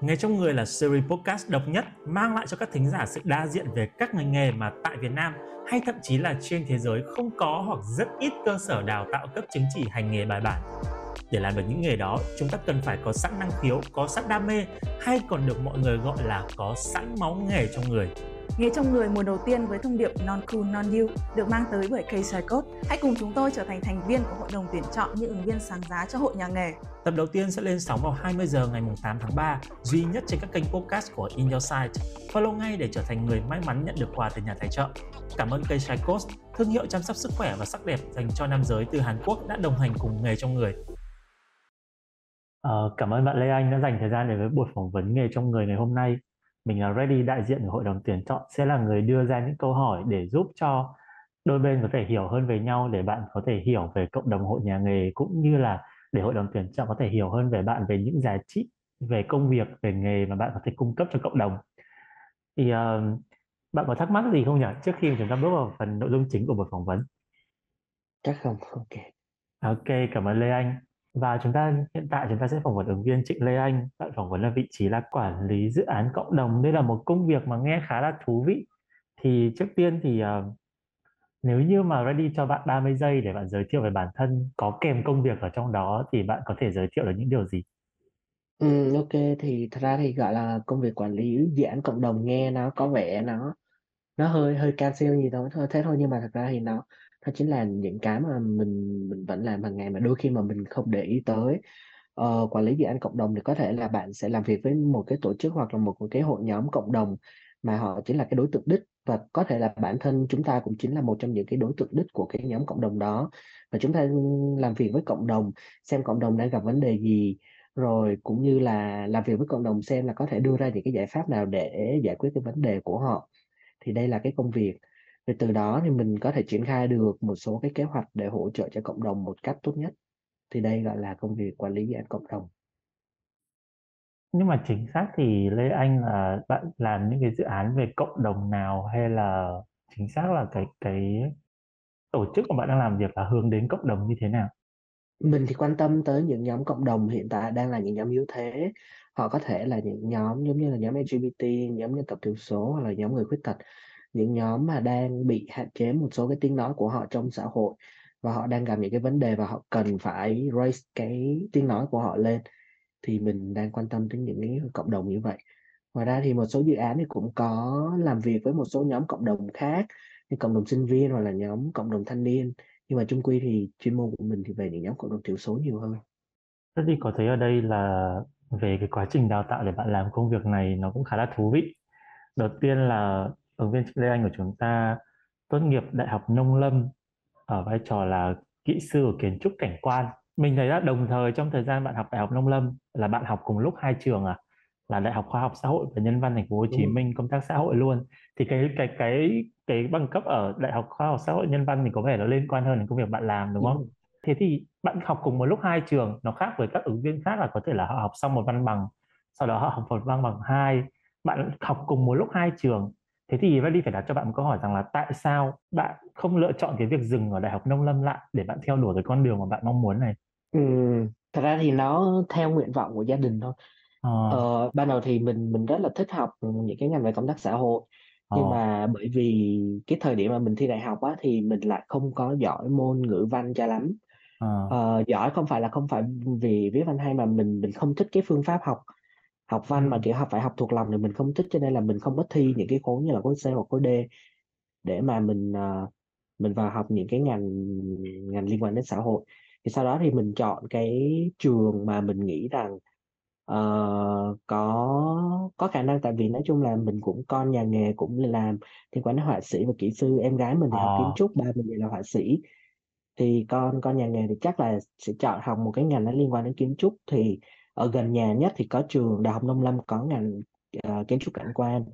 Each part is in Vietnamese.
ngay trong người là series podcast độc nhất mang lại cho các thính giả sự đa diện về các ngành nghề mà tại Việt Nam hay thậm chí là trên thế giới không có hoặc rất ít cơ sở đào tạo cấp chứng chỉ hành nghề bài bản. Để làm được những nghề đó, chúng ta cần phải có sẵn năng khiếu, có sẵn đam mê hay còn được mọi người gọi là có sẵn máu nghề trong người. Nghề trong người mùa đầu tiên với thông điệp Non Cool Non You được mang tới bởi K Code. Hãy cùng chúng tôi trở thành thành viên của hội đồng tuyển chọn những ứng viên sáng giá cho hội nhà nghề. Tập đầu tiên sẽ lên sóng vào 20 giờ ngày 8 tháng 3, duy nhất trên các kênh podcast của In Your Site. Follow ngay để trở thành người may mắn nhận được quà từ nhà tài trợ. Cảm ơn K Code, thương hiệu chăm sóc sức khỏe và sắc đẹp dành cho nam giới từ Hàn Quốc đã đồng hành cùng nghề trong người. Ờ, cảm ơn bạn Lê Anh đã dành thời gian để với buổi phỏng vấn nghề trong người ngày hôm nay mình là ready đại diện của hội đồng tuyển chọn sẽ là người đưa ra những câu hỏi để giúp cho đôi bên có thể hiểu hơn về nhau để bạn có thể hiểu về cộng đồng hội nhà nghề cũng như là để hội đồng tuyển chọn có thể hiểu hơn về bạn về những giá trị về công việc về nghề mà bạn có thể cung cấp cho cộng đồng. Thì uh, bạn có thắc mắc gì không nhỉ? Trước khi chúng ta bước vào phần nội dung chính của buổi phỏng vấn. Chắc không ok. Ok cảm ơn lê anh và chúng ta hiện tại chúng ta sẽ phỏng vấn ứng viên Trịnh Lê Anh bạn phỏng vấn là vị trí là quản lý dự án cộng đồng. Đây là một công việc mà nghe khá là thú vị. Thì trước tiên thì uh, nếu như mà ready cho bạn 30 giây để bạn giới thiệu về bản thân có kèm công việc ở trong đó thì bạn có thể giới thiệu được những điều gì? Ừ, ok thì thật ra thì gọi là công việc quản lý dự án cộng đồng nghe nó có vẻ nó nó hơi hơi cao siêu gì đó thế thôi nhưng mà thật ra thì nó đó chính là những cái mà mình mình vẫn làm hàng ngày mà đôi khi mà mình không để ý tới. Ờ, quản lý dự án cộng đồng thì có thể là bạn sẽ làm việc với một cái tổ chức hoặc là một cái hội nhóm cộng đồng mà họ chính là cái đối tượng đích và có thể là bản thân chúng ta cũng chính là một trong những cái đối tượng đích của cái nhóm cộng đồng đó. Và chúng ta làm việc với cộng đồng xem cộng đồng đang gặp vấn đề gì rồi cũng như là làm việc với cộng đồng xem là có thể đưa ra những cái giải pháp nào để giải quyết cái vấn đề của họ. Thì đây là cái công việc và từ đó thì mình có thể triển khai được một số cái kế hoạch để hỗ trợ cho cộng đồng một cách tốt nhất thì đây gọi là công việc quản lý dự án cộng đồng nhưng mà chính xác thì Lê Anh là bạn làm những cái dự án về cộng đồng nào hay là chính xác là cái cái tổ chức của bạn đang làm việc là hướng đến cộng đồng như thế nào? Mình thì quan tâm tới những nhóm cộng đồng hiện tại đang là những nhóm yếu thế. Họ có thể là những nhóm giống như là nhóm LGBT, nhóm dân tộc thiểu số hoặc là nhóm người khuyết tật những nhóm mà đang bị hạn chế một số cái tiếng nói của họ trong xã hội và họ đang gặp những cái vấn đề và họ cần phải raise cái tiếng nói của họ lên, thì mình đang quan tâm đến những cái cộng đồng như vậy. Ngoài ra thì một số dự án thì cũng có làm việc với một số nhóm cộng đồng khác như cộng đồng sinh viên hoặc là nhóm cộng đồng thanh niên, nhưng mà chung quy thì chuyên môn của mình thì về những nhóm cộng đồng thiểu số nhiều hơn. Thế thì có thấy ở đây là về cái quá trình đào tạo để bạn làm công việc này nó cũng khá là thú vị. Đầu tiên là ứng viên Lê Anh của chúng ta tốt nghiệp Đại học Nông Lâm ở vai trò là kỹ sư ở kiến trúc cảnh quan. Mình thấy là đồng thời trong thời gian bạn học Đại học Nông Lâm là bạn học cùng lúc hai trường à là Đại học Khoa học Xã hội và Nhân văn Thành phố Hồ Chí Minh công tác xã hội luôn. Thì cái cái cái cái bằng cấp ở Đại học Khoa học Xã hội Nhân văn thì có vẻ nó liên quan hơn đến công việc bạn làm đúng không? Ừ. Thế thì bạn học cùng một lúc hai trường nó khác với các ứng viên khác là có thể là họ học xong một văn bằng sau đó họ học một văn bằng hai bạn học cùng một lúc hai trường thế thì Vali phải đặt cho bạn một câu hỏi rằng là tại sao bạn không lựa chọn cái việc dừng ở đại học nông lâm lại để bạn theo đuổi cái con đường mà bạn mong muốn này ừ, thật ra thì nó theo nguyện vọng của gia đình thôi à. ờ, ban đầu thì mình mình rất là thích học những cái ngành về công tác xã hội nhưng à. mà bởi vì cái thời điểm mà mình thi đại học á thì mình lại không có giỏi môn ngữ văn cho lắm à. ờ, giỏi không phải là không phải vì viết văn hay mà mình mình không thích cái phương pháp học học văn mà kiểu học phải học thuộc lòng thì mình không thích cho nên là mình không có thi những cái khối như là khối C hoặc khối D để mà mình uh, mình vào học những cái ngành ngành liên quan đến xã hội. Thì sau đó thì mình chọn cái trường mà mình nghĩ rằng uh, có có khả năng. Tại vì nói chung là mình cũng con nhà nghề cũng làm liên quan đến họa sĩ và kỹ sư. Em gái mình thì à. học kiến trúc ba mình là họa sĩ. Thì con con nhà nghề thì chắc là sẽ chọn học một cái ngành nó liên quan đến kiến trúc. Thì ở gần nhà nhất thì có trường đại học nông lâm có ngành uh, kiến trúc cảnh quan.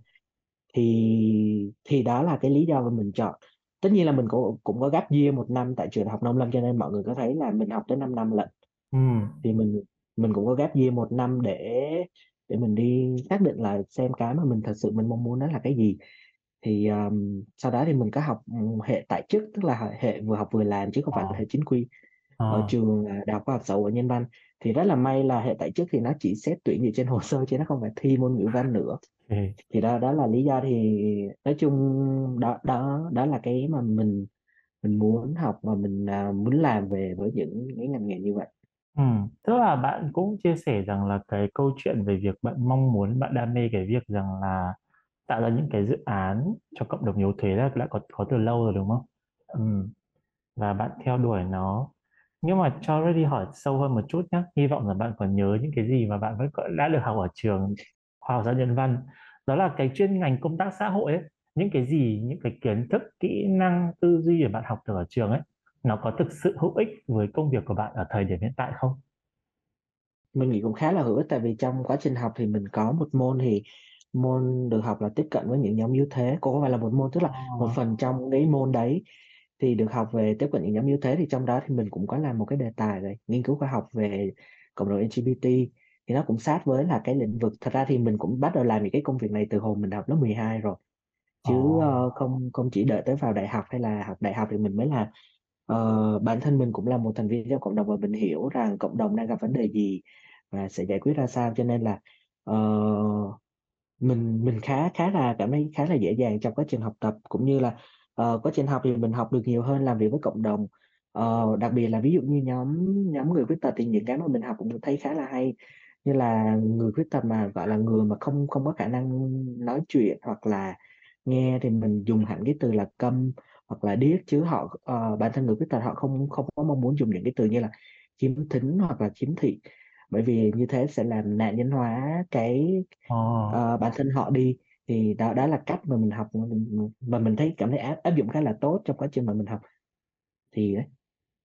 Thì thì đó là cái lý do mà mình chọn. Tất nhiên là mình cũng cũng có gap year một năm tại trường đại học nông lâm cho nên mọi người có thấy là mình học tới 5 năm lận. Ừ. thì mình mình cũng có gap year một năm để để mình đi xác định là xem cái mà mình thật sự mình mong muốn đó là cái gì. Thì um, sau đó thì mình có học hệ tại chức tức là hệ vừa học vừa làm chứ không phải là ờ. hệ chính quy ở trường là Đại học Khoa học Xã hội Nhân văn thì rất là may là hệ tại trước thì nó chỉ xét tuyển dựa trên hồ sơ chứ nó không phải thi môn ngữ văn nữa Okay. thì đó đó là lý do thì nói chung đó đó đó là cái mà mình mình muốn học và mình à, muốn làm về với những cái ngành nghề như vậy Ừm, tức là bạn cũng chia sẻ rằng là cái câu chuyện về việc bạn mong muốn, bạn đam mê cái việc rằng là tạo ra những cái dự án cho cộng đồng yếu thế là đã có có từ lâu rồi đúng không? Ừm, và bạn theo đuổi nó. Nhưng mà cho Reddy hỏi sâu hơn một chút nhé. Hy vọng là bạn còn nhớ những cái gì mà bạn vẫn đã được học ở trường khoa học xã nhân văn. Đó là cái chuyên ngành công tác xã hội ấy. Những cái gì, những cái kiến thức, kỹ năng, tư duy mà bạn học được ở trường ấy nó có thực sự hữu ích với công việc của bạn ở thời điểm hiện tại không? mình nghĩ cũng khá là hữu ích tại vì trong quá trình học thì mình có một môn thì môn được học là tiếp cận với những nhóm yếu thế cũng không phải là một môn tức là một Ờ. phần trong cái môn đấy thì được học về tiếp cận những nhóm yếu thế thì trong đó thì mình cũng có làm một cái đề tài về nghiên cứu khoa học về cộng đồng LGBT thì nó cũng sát với là cái lĩnh vực. Thật ra thì mình cũng bắt đầu làm những cái công việc này từ hồi mình học lớp 12 rồi. Chứ Ồ. ờ, không không chỉ đợi tới vào đại học hay là học đại học thì mình mới làm. Ờ, bản thân mình cũng là một thành viên trong cộng đồng và mình hiểu rằng cộng đồng đang gặp vấn đề gì và sẽ giải quyết ra sao. Cho nên là ờ, mình mình khá khá là cảm thấy khá là dễ dàng trong quá trình học tập. Cũng như là ờ, quá trình học thì mình học được nhiều hơn làm việc với cộng đồng. Ờ, đặc biệt là ví dụ như nhóm nhóm người khuyết tật thì những cái mà mình học cũng thấy khá là hay. Như là người khuyết tật mà gọi là người mà không không có khả năng nói chuyện hoặc là nghe thì mình dùng hẳn cái từ là câm hoặc là điếc chứ họ ờ, bản thân người khuyết tật họ không không có mong muốn dùng những cái từ như là khiếm thính hoặc là khiếm thị. Bởi vì như thế sẽ làm nạn nhân hóa cái Ồ. ờ, bản thân họ đi thì đó đó là cách mà mình học mà mình, mà mình thấy cảm thấy áp, áp dụng khá là tốt trong quá trình mà mình học thì đấy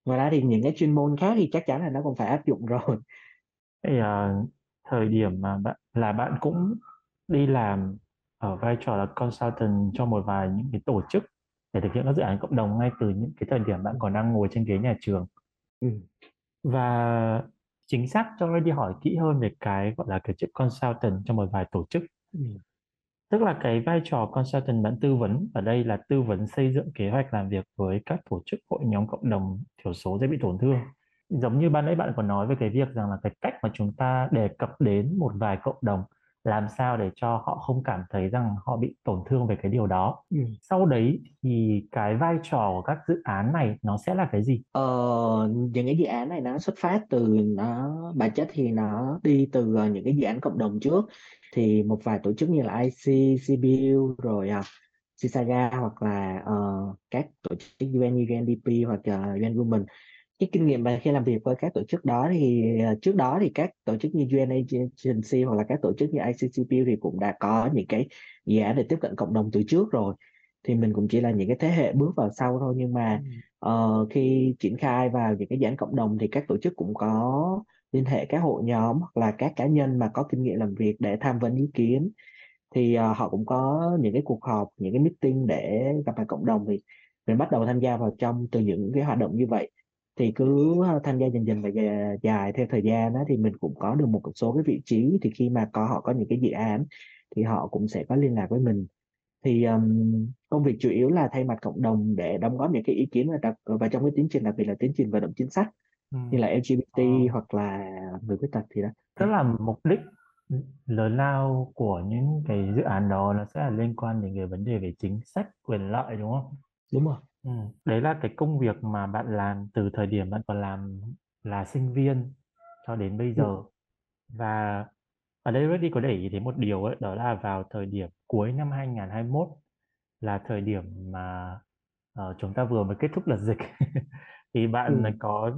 ngoài ra thì những cái chuyên môn khác thì chắc chắn là nó cũng phải áp dụng rồi Vậy à, thời điểm mà bạn là bạn cũng đi làm ở vai trò là consultant cho một vài những cái tổ chức để thực hiện các dự án cộng đồng ngay từ những cái thời điểm bạn còn đang ngồi trên ghế nhà trường. ừ. Và chính xác cho Reddy hỏi kỹ hơn về cái gọi là cái chữ consultant cho một vài tổ chức. Ừ. Tức là cái vai trò consultant bạn tư vấn ở đây là tư vấn xây dựng kế hoạch làm việc với các tổ chức hội nhóm cộng đồng thiểu số dễ bị tổn thương. Giống như ban nãy bạn còn nói về cái việc rằng là cái cách mà chúng ta đề cập đến một vài cộng đồng làm sao để cho họ không cảm thấy rằng họ bị tổn thương về cái điều đó. Ừ. Sau đấy thì cái vai trò của các dự án này nó sẽ là cái gì? Ờ, những cái dự án này nó xuất phát từ nó bản chất thì nó đi từ ờ, những cái dự án cộng đồng trước thì một vài tổ chức như là IC, CBU rồi uh, CISAGA hoặc là ờ, các tổ chức UN UNDP hoặc uh, UN Women. Cái kinh nghiệm mà khi làm việc với các tổ chức đó thì ờ, trước đó thì các tổ chức như UN Agency hoặc là các tổ chức như ICCPU thì cũng đã có những cái dự án để tiếp cận cộng đồng từ trước rồi. Thì mình cũng chỉ là những cái thế hệ bước vào sau thôi nhưng mà ờ, khi triển khai vào những cái dự án cộng đồng thì các tổ chức cũng có liên hệ các hội nhóm hoặc là các cá nhân mà có kinh nghiệm làm việc để tham vấn ý kiến. Thì uh, họ cũng có những cái cuộc họp những cái meeting để gặp mặt cộng đồng thì mình bắt đầu tham gia vào trong từ những cái hoạt động như vậy. Thì cứ tham gia dần dần và dài, dài theo thời gian đó thì mình cũng có được một số cái vị trí. Thì khi mà có họ có những cái dự án thì họ cũng sẽ có liên lạc với mình. Thì um, công việc chủ yếu là thay mặt cộng đồng để đóng góp những cái ý kiến và, đặc, và trong cái tiến trình đặc biệt là tiến trình vận động chính sách. Ừ. như là LGBT Ờ. hoặc là người khuyết tật thì đó Tức là mục đích lớn lao của những cái dự án đó nó sẽ là liên quan đến cái vấn đề về chính sách quyền lợi đúng không? đúng rồi Ừ. Đấy là cái công việc mà bạn làm từ thời điểm bạn còn làm là sinh viên cho đến bây giờ. Và ở đây Reddy có để ý đến một điều ấy, đó là vào thời điểm cuối năm 2021 là thời điểm mà ờ, chúng ta vừa mới kết thúc đợt dịch thì bạn Ừ. có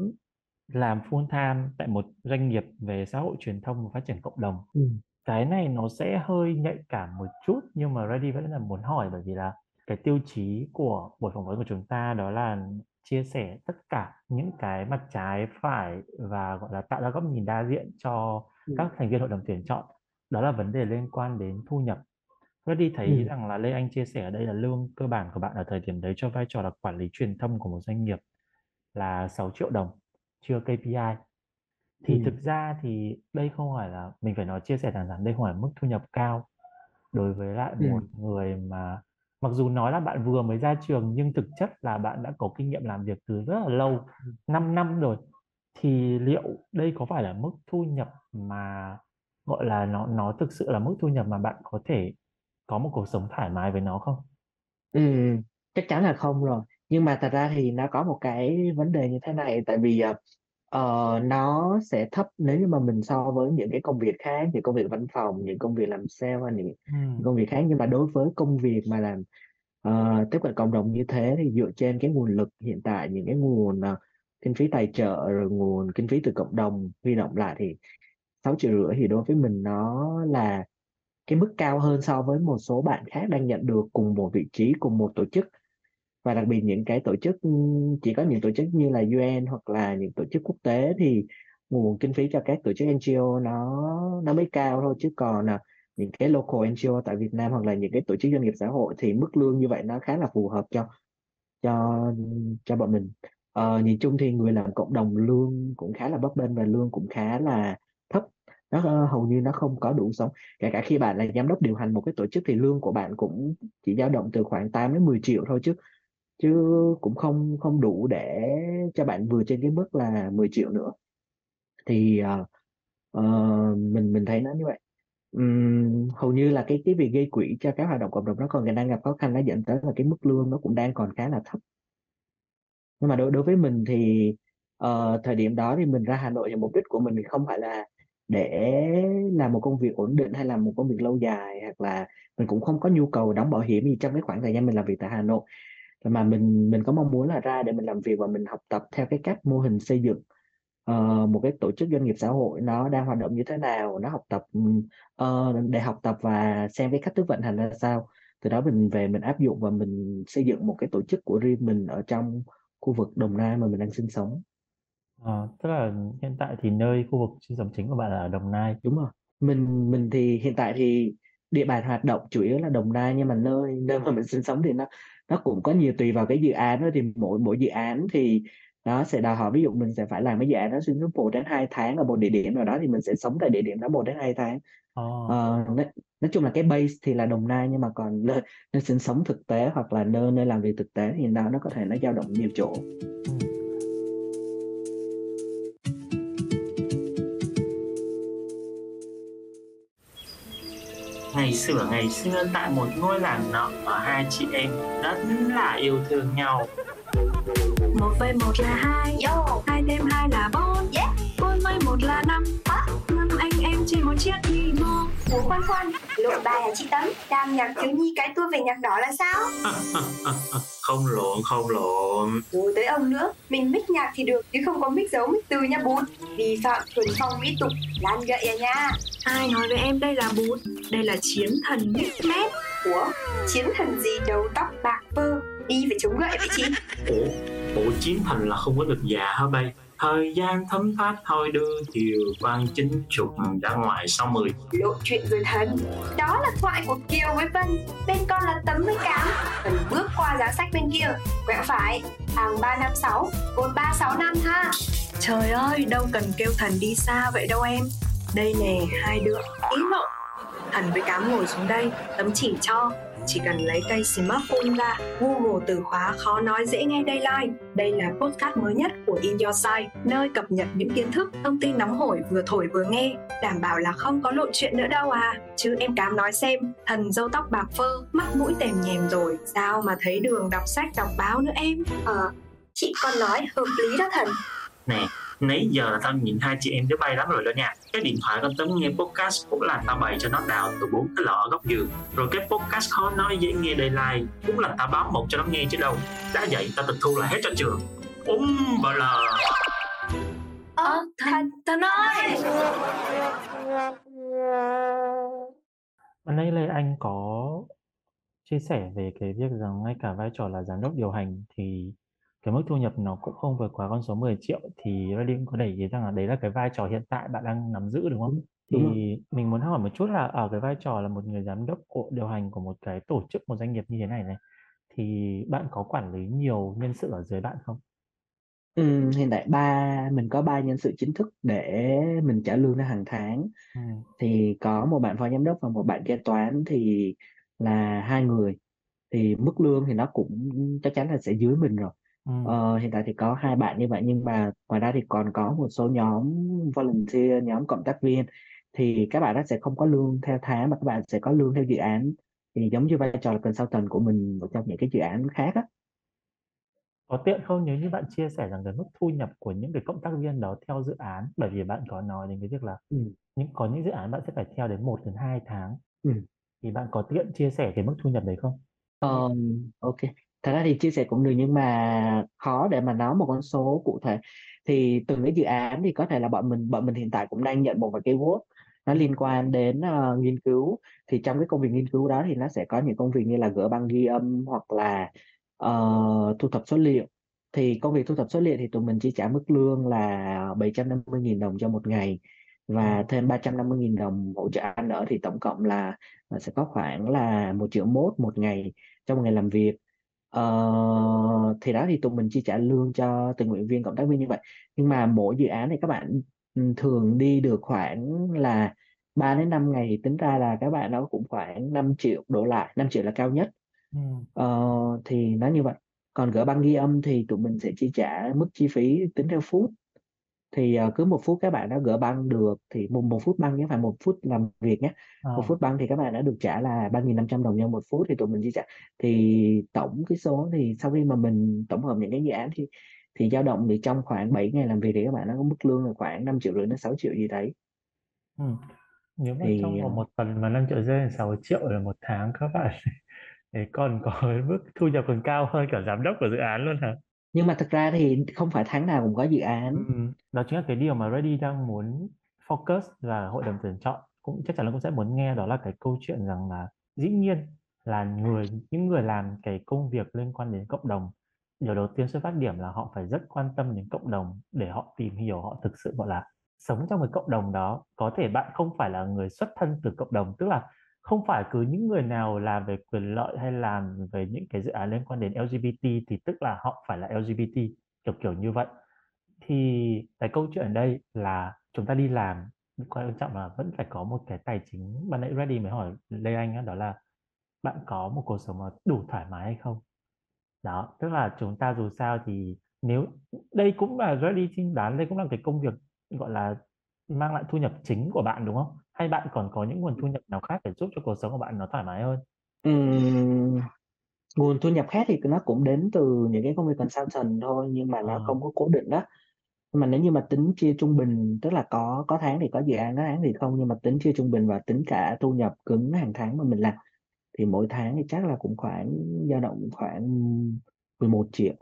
làm full time tại một doanh nghiệp về xã hội truyền thông và phát triển cộng đồng. Ừ. Cái này nó sẽ hơi nhạy cảm một chút nhưng mà Reddy vẫn là muốn hỏi bởi vì là cái tiêu chí của buổi phỏng vấn của chúng ta đó là chia sẻ tất cả những cái mặt trái phải và gọi là tạo ra góc nhìn đa diện cho Ừ. các thành viên hội đồng tuyển chọn đó là vấn đề liên quan đến thu nhập Reddy thấy Ừ. rằng là Lê Anh chia sẻ ở đây là lương cơ bản của bạn ở thời điểm đấy cho vai trò là quản lý truyền thông của một doanh nghiệp là 6 triệu đồng chưa KPI thì Ừ. thực ra thì đây không phải là mình phải nói chia sẻ thẳng thắn đây không phải mức thu nhập cao đối với lại Ừ. một người mà mặc dù nói là bạn vừa mới ra trường nhưng thực chất là bạn đã có kinh nghiệm làm việc từ rất là lâu 5 năm rồi thì liệu đây có phải là mức thu nhập mà gọi là nó nó thực sự là mức thu nhập mà bạn có thể có một cuộc sống thoải mái với nó không? Ừ, chắc chắn là không rồi. Nhưng mà thật ra thì nó có một cái vấn đề như thế này tại vì ờ, ờ, nó sẽ thấp nếu như mà mình so với những cái công việc khác, những công việc văn phòng, những công việc làm sale hay những, những công việc khác. Nhưng mà đối với công việc mà làm ờ, tiếp cận cộng đồng như thế thì dựa trên cái nguồn lực hiện tại những cái nguồn ờ, kinh phí tài trợ rồi nguồn kinh phí từ cộng đồng huy động lại thì 6 triệu rưỡi thì đối với mình nó là cái mức cao hơn so với một số bạn khác đang nhận được cùng một vị trí cùng một tổ chức và đặc biệt những cái tổ chức chỉ có những tổ chức như là UN hoặc là những tổ chức quốc tế thì nguồn kinh phí cho các tổ chức NGO nó nó mới cao thôi. Chứ còn là những cái local NGO tại Việt Nam hoặc là những cái tổ chức doanh nghiệp xã hội thì mức lương như vậy nó khá là phù hợp cho cho cho bọn mình. Ờ, nhìn chung thì người làm cộng đồng lương cũng khá là bấp bênh và lương cũng khá là thấp. Nó ờ, hầu như nó không có đủ sống. Kể cả khi bạn là giám đốc điều hành một cái tổ chức thì lương của bạn cũng chỉ dao động từ khoảng 8 đến 10 triệu thôi chứ chứ cũng không không đủ để cho bạn vừa trên cái mức là 10 triệu nữa. Thì uh, uh, mình mình thấy nó như vậy. Um, hầu như là cái cái việc gây quỹ cho các hoạt động cộng đồng nó còn đang gặp khó khăn nó dẫn tới là cái mức lương nó cũng đang còn khá là thấp. Nhưng mà đối đối với mình thì uh, thời điểm đó thì mình ra Hà Nội thì mục đích của mình thì không phải là để làm một công việc ổn định hay làm một công việc lâu dài hoặc là mình cũng không có nhu cầu đóng bảo hiểm gì trong cái khoảng thời gian mình làm việc tại Hà Nội mà mình mình có mong muốn là ra để mình làm việc và mình học tập theo cái cách mô hình xây dựng uh, một cái tổ chức doanh nghiệp xã hội nó đang hoạt động như thế nào nó học tập uh, để học tập và xem cái cách thức vận hành ra sao từ đó mình về mình áp dụng và mình xây dựng một cái tổ chức của riêng mình ở trong khu vực Đồng Nai mà mình đang sinh sống Ờ, tức là hiện tại thì nơi khu vực sinh sống chính của bạn là ở Đồng Nai. Đúng rồi. Mình mình thì hiện tại thì địa bàn hoạt động chủ yếu là Đồng Nai nhưng mà nơi nơi mà mình sinh sống thì nó nó cũng có nhiều tùy vào cái dự án đó thì mỗi mỗi dự án thì nó sẽ đòi hỏi ví dụ mình sẽ phải làm cái dự án đó xuyên suốt một đến hai tháng ở một địa điểm nào đó thì mình sẽ sống tại địa điểm đó một đến hai tháng. Oh. Ờ, nói, nói chung là cái base thì là Đồng Nai nhưng mà còn nơi nơi sinh sống thực tế hoặc là nơi nơi làm việc thực tế thì nó nó có thể nó dao động nhiều chỗ. Ừ. ngày xưa ngày xưa tại một ngôi làng nọ ở hai chị em rất là yêu thương nhau một vây một là hai Yo. hai thêm hai là bốn yeah. bốn vây một là năm trên một chiếc limo. Ủa khoan khoan, lộ bài hả chị Tấm? Đang nhạc thiếu nhi cái tua về nhạc đỏ là sao? không lộn, không lộn Rồi tới ông nữa, mình mix nhạc thì được, chứ không có mix dấu mix từ nha bút. Vi phạm thuần phong mỹ tục, lan gậy à nha. Ai nói với em đây là bút, đây là chiến thần mix mét. Ủa, chiến thần gì? Đầu tóc bạc phơ, đi phải chống gậy vậy chị? Ủa, ủa chiến thần là không có được già hả bay? Thời gian thấm thoát thôi đưa chiều quan chính trục ra ngoài sau mười lộ chuyện rồi thần đó là thoại của kiều với vân. Bên con là tấm với cám. Cần bước qua giá sách bên kia. Quẹo phải. Hàng ba năm sáu cột ba sáu năm ha. Trời ơi đâu cần kêu thần đi xa vậy đâu em. Đây nè hai đứa. Ý lộ thần với cám ngồi xuống đây. Tấm chỉ cho chỉ cần lấy cây smartphone ra, Google từ khóa khó nói dễ nghe Dayline. Đây là podcast mới nhất của In Your Side, nơi cập nhật những kiến thức, thông tin nóng hổi vừa thổi vừa nghe, đảm bảo là không có lộn chuyện nữa đâu à. Chứ em cám nói xem, thần dâu tóc bạc phơ, mắt mũi tèm nhèm rồi, sao mà thấy đường đọc sách đọc báo nữa em? Ờ, chị con nói hợp lý đó thần. Nè, nãy giờ là tao nhìn hai chị em đứa bay lắm rồi đó nha. Cái điện thoại con tấm nghe podcast cũng là tao bày cho nó đào từ bốn cái lọ ở góc giường. Rồi cái podcast khó nói dễ nghe đầy like cũng là tao báo một cho nó nghe chứ đâu. Đã vậy tao tịch thu lại hết cho trường. Úng bà lờ. Ơ thần thần ơi! Nãy Lê Anh có chia sẻ về cái việc rằng ngay cả vai trò là giám đốc điều hành thì cái mức thu nhập nó cũng không vượt quá con số 10 triệu thì Radin có đẩy ý rằng là đấy là cái vai trò hiện tại bạn đang nắm giữ đúng không? Thì đúng mình muốn hỏi một chút là ở cái vai trò là một người giám đốc của điều hành của một cái tổ chức một doanh nghiệp như thế này này thì bạn có quản lý nhiều nhân sự ở dưới bạn không? Ừ, hiện tại ba mình có ba nhân sự chính thức để mình trả lương ra hàng tháng. Ừ. Thì có một bạn phó giám đốc và một bạn kế toán thì là hai người thì mức lương thì nó cũng chắc chắn là sẽ dưới mình rồi. Ừm. Ờ, hiện tại thì có hai bạn như vậy nhưng mà ngoài ra thì còn có một số nhóm volunteer, nhóm cộng tác viên thì các bạn đó sẽ không có lương theo tháng mà các bạn sẽ có lương theo dự án. Thì giống như vai trò là consultant của mình trong những cái dự án khác á. Có tiện không nếu như bạn chia sẻ rằng cái mức thu nhập của những cái cộng tác viên đó theo dự án? Bởi vì bạn có nói đến cái việc là Ừm. những có những dự án bạn sẽ phải theo đến 1 đến 2 tháng. Ừm. Thì bạn có tiện chia sẻ cái mức thu nhập đấy không? Ờm, ô Thật ra thì chia sẻ cũng được nhưng mà khó để mà nói một con số cụ thể. Thì từng cái dự án thì có thể là bọn mình bọn mình hiện tại cũng đang nhận một vài cái work nó liên quan đến, ờ, nghiên cứu. Thì trong cái công việc nghiên cứu đó thì nó sẽ có những công việc như là gỡ băng ghi âm hoặc là, ờ, thu thập số liệu. Thì công việc thu thập số liệu thì tụi mình chi trả mức lương là 750.000 đồng cho một ngày và Ừm. thêm 350.000 đồng hỗ trợ ăn ở thì tổng cộng là, ờ, sẽ có khoảng là 1.100.000 một ngày cho một ngày làm việc. Ờ, thì đó thì tụi mình chi trả lương cho tình nguyện viên, cộng tác viên như vậy. Nhưng mà mỗi dự án thì các bạn, ừm, thường đi được khoảng là 3 đến 5 ngày thì tính ra là các bạn đó cũng khoảng 5.000.000 đổ lại, 5.000.000 là cao nhất. Ừm. Ờ, thì nó như vậy. Còn gỡ băng ghi âm thì tụi mình sẽ chi trả mức chi phí tính theo phút. Thì, ờ, cứ 1 phút các bạn đó gỡ băng được thì một 1 phút băng không phải 1 phút làm việc nhá. 1 Ờ. phút băng thì các bạn đã được trả là 3.500 đồng cho 1 phút thì tụi mình chi trả. Thì tổng cái số thì sau khi mà mình tổng hợp những cái dự án thì thì dao động thì trong khoảng 7 ngày làm việc thì các bạn đó có mức lương là khoảng 5.500.000 đến 6.000.000 gì đấy. Ừm. Nếu mà Thì, trong ờ vòng 1 tuần mà 5.000.000 đến 6.000.000 là 1 tháng các bạn thì còn có mức thu nhập còn cao hơn cả giám đốc của dự án luôn hả? Nhưng mà thực ra thì không phải tháng nào cũng có dự án. Ừ, ừ. Đó chính là cái điều mà Ready đang muốn focus và hội đồng tuyển chọn cũng chắc chắn là cũng sẽ muốn nghe đó là cái câu chuyện rằng là dĩ nhiên là người những người làm cái công việc liên quan đến cộng đồng, điều đầu tiên xuất phát điểm là họ phải rất quan tâm đến cộng đồng để họ tìm hiểu, họ thực sự, gọi là, sống trong cái cộng đồng đó. Có thể bạn không phải là người xuất thân từ cộng đồng, tức là không phải cứ những người nào làm về quyền lợi hay làm về những cái dự án liên quan đến LGBT thì tức là họ phải là LGBT, kiểu, kiểu như vậy. Thì cái câu chuyện ở đây là chúng ta đi làm, quan trọng là vẫn phải có một cái tài chính. Ban nãy Ready mới hỏi Lê Anh đó là bạn có một cuộc sống mà đủ thoải mái hay không? Đó, tức là chúng ta dù sao thì nếu đây cũng là Ready suy đoán đây cũng là cái công việc, gọi là, mang lại thu nhập chính của bạn, đúng không? Hay bạn còn có những nguồn thu nhập nào khác để giúp cho cuộc sống của bạn nó thoải mái hơn? Ừm, nguồn thu nhập khác thì nó cũng đến từ những cái công việc consultant thôi, nhưng mà nó Ờ. không có cố định á. Nhưng mà nếu như mà tính chia trung bình, tức là có có tháng thì có dự án, có tháng thì không, nhưng mà tính chia trung bình và tính cả thu nhập cứng hàng tháng mà mình làm thì mỗi tháng thì chắc là cũng khoảng dao động khoảng 11.000.000.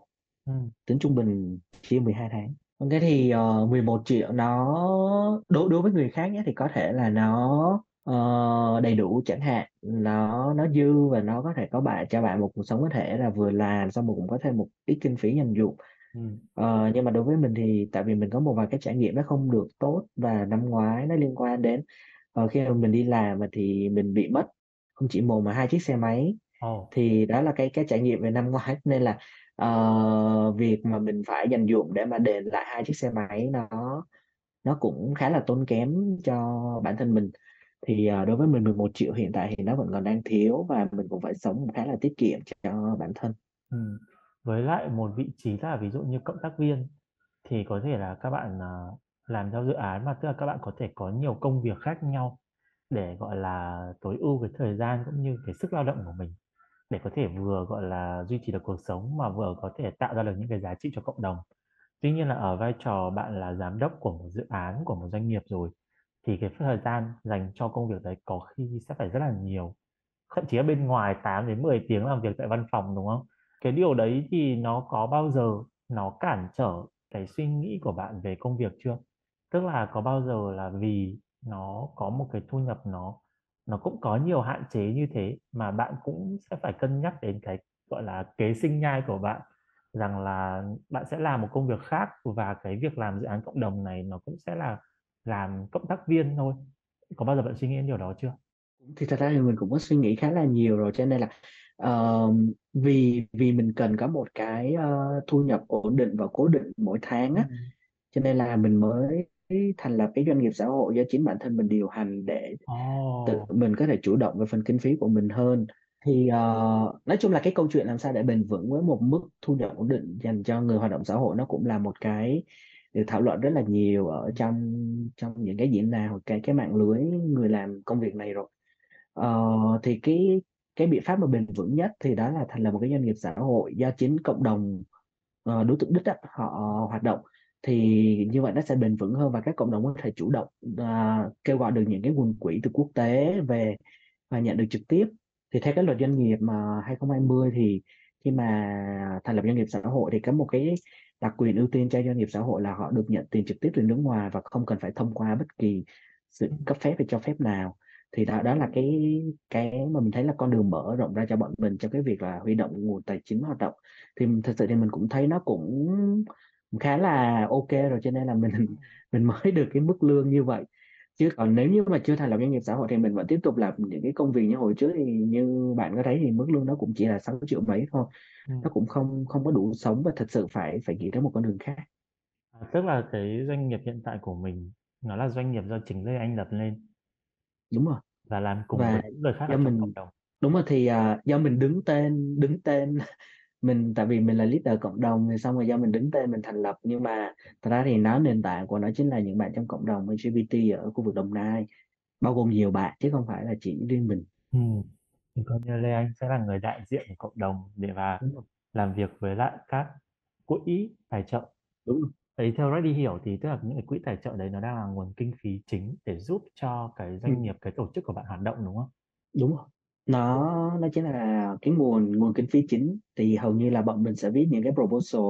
Ừm. Tính trung bình chia 12 tháng. Kê thì, ờ, 11.000.000 nó đối đối với người khác nhá thì có thể là nó, ờ, đầy đủ chẳng hạn, nó nó dư và nó có thể có bạn cho bạn một cuộc sống có thể là vừa làm xong rồi cũng có thêm một ít kinh phí dành dụm. Ừm. Ờ, nhưng mà đối với mình thì tại vì mình có một vài cái trải nghiệm nó không được tốt và năm ngoái nó liên quan đến, ờ, khi mà mình đi làm mà thì mình bị mất không chỉ 1 mà 2 chiếc xe máy. Ồ. Thì đó là cái cái trải nghiệm về năm ngoái nên là, ờ, việc mà mình phải dành dụm để mà đền lại hai chiếc xe máy nó nó cũng khá là tốn kém cho bản thân mình. Thì, ờ, đối với mình 11.000.000 hiện tại thì nó vẫn còn đang thiếu và mình cũng phải sống khá là tiết kiệm cho bản thân. Ừm, với lại một vị trí là ví dụ như cộng tác viên thì có thể là các bạn, ờ, làm theo dự án mà, tức là các bạn có thể có nhiều công việc khác nhau để, gọi là, tối ưu cái thời gian cũng như cái sức lao động của mình, để có thể vừa, gọi là, duy trì được cuộc sống mà vừa có thể tạo ra được những cái giá trị cho cộng đồng. Tuy nhiên là ở vai trò bạn là giám đốc của một dự án, của một doanh nghiệp rồi, thì cái thời gian dành cho công việc đấy có khi sẽ phải rất là nhiều, thậm chí ở bên ngoài 8 đến 10 tiếng làm việc tại văn phòng, đúng không? Cái điều đấy thì nó có bao giờ nó cản trở cái suy nghĩ của bạn về công việc chưa? Tức là có bao giờ là vì nó có một cái thu nhập nó nó cũng có nhiều hạn chế như thế mà bạn cũng sẽ phải cân nhắc đến cái, gọi là, kế sinh nhai của bạn, rằng là bạn sẽ làm một công việc khác và cái việc làm dự án cộng đồng này nó cũng sẽ là làm cộng tác viên thôi. Có bao giờ bạn suy nghĩ đến điều đó chưa? Thì thật ra thì mình cũng có suy nghĩ khá là nhiều rồi, cho nên là, ờm, vì vì mình cần có một cái, ơ, thu nhập ổn định và cố định mỗi tháng á, Ừm. cho nên là mình mới thành lập cái doanh nghiệp xã hội do chính bản thân mình điều hành để tự Ồ! mình có thể chủ động về phần kinh phí của mình hơn. thì uh, nói chung là cái câu chuyện làm sao để bền vững với một mức thu nhập ổn định dành cho người hoạt động xã hội nó cũng là một cái được thảo luận rất là nhiều ở trong trong những cái diễn đàn hoặc cái cái mạng lưới người làm công việc này rồi uh, thì cái cái biện pháp mà bền vững nhất thì đó là thành lập một cái doanh nghiệp xã hội do chính cộng đồng uh, đối tượng đích đó, họ hoạt động thì như vậy nó sẽ bền vững hơn và các cộng đồng có thể chủ động uh, kêu gọi được những cái nguồn quỹ từ quốc tế về và nhận được trực tiếp. Thì theo cái luật doanh nghiệp mà 2020 thì khi mà thành lập doanh nghiệp xã hội thì có một cái đặc quyền ưu tiên cho doanh nghiệp xã hội là họ được nhận tiền trực tiếp từ nước ngoài và không cần phải thông qua bất kỳ sự cấp phép hay cho phép nào. Thì đó đó là cái cái mà mình thấy là con đường mở rộng ra cho bọn mình trong cái việc là huy động nguồn tài chính hoạt động. Thì thật sự thì mình cũng thấy nó cũng khá là ok rồi cho nên là mình mình mới được cái mức lương như vậy. Chứ còn nếu như mà chưa thành lập doanh nghiệp xã hội thì mình vẫn tiếp tục làm những cái công việc như hồi trước thì như bạn có thấy thì mức lương nó cũng chỉ là 6 triệu mấy thôi. Ừ. nó cũng không không có đủ sống và thật sự phải phải nghĩ đến một con đường khác. À, tức là cái doanh nghiệp hiện tại của mình nó là doanh nghiệp do chính Lê Anh lập lên. Đúng rồi. Và làm cùng và với người khác do mình cộng đồng. đúng rồi thì uh, do mình đứng tên đứng tên mình tại vì mình là leader cộng đồng thì xong rồi do mình đứng tên mình thành lập nhưng mà thật ra thì nó nền tảng của nó chính là những bạn trong cộng đồng LGBT ở khu vực Đồng Nai bao gồm nhiều bạn chứ không phải là chỉ riêng mình ừ. thì coi như Lê Anh sẽ là người đại diện của cộng đồng để và làm việc với lại các quỹ tài trợ đúng rồi. Đấy, theo Reddy hiểu thì tức là những cái quỹ tài trợ đấy nó đang là nguồn kinh phí chính để giúp cho cái doanh ừ. nghiệp, cái tổ chức của bạn hoạt động đúng không? Đúng rồi nó nó chính là cái nguồn nguồn kinh phí chính. Thì hầu như là bọn mình sẽ viết những cái proposal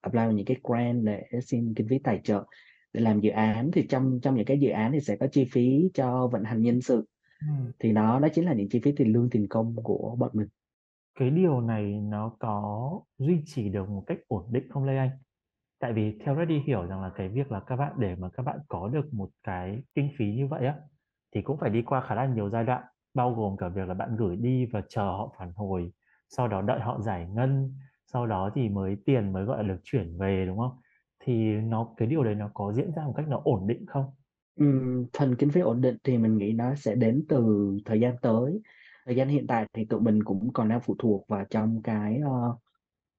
apply vào những cái grant để xin kinh phí tài trợ để làm dự án. Thì trong trong những cái dự án thì sẽ có chi phí cho vận hành nhân sự. Ừ. thì nó đó chính là những chi phí tiền lương tiền công của bọn mình. Cái điều này nó có duy trì được một cách ổn định không Lê Anh? Tại vì theo Reddy hiểu rằng là cái việc là các bạn để mà các bạn có được một cái kinh phí như vậy á thì cũng phải đi qua khá là nhiều giai đoạn bao gồm cả việc là bạn gửi đi và chờ họ phản hồi sau đó đợi họ giải ngân sau đó thì mới tiền mới gọi là được chuyển về đúng không? Thì nó cái điều đấy nó có diễn ra một cách nó ổn định không? Ừ, phần kinh phí ổn định thì mình nghĩ nó sẽ đến từ thời gian tới. Thời gian hiện tại thì tụi mình cũng còn đang phụ thuộc vào trong cái uh,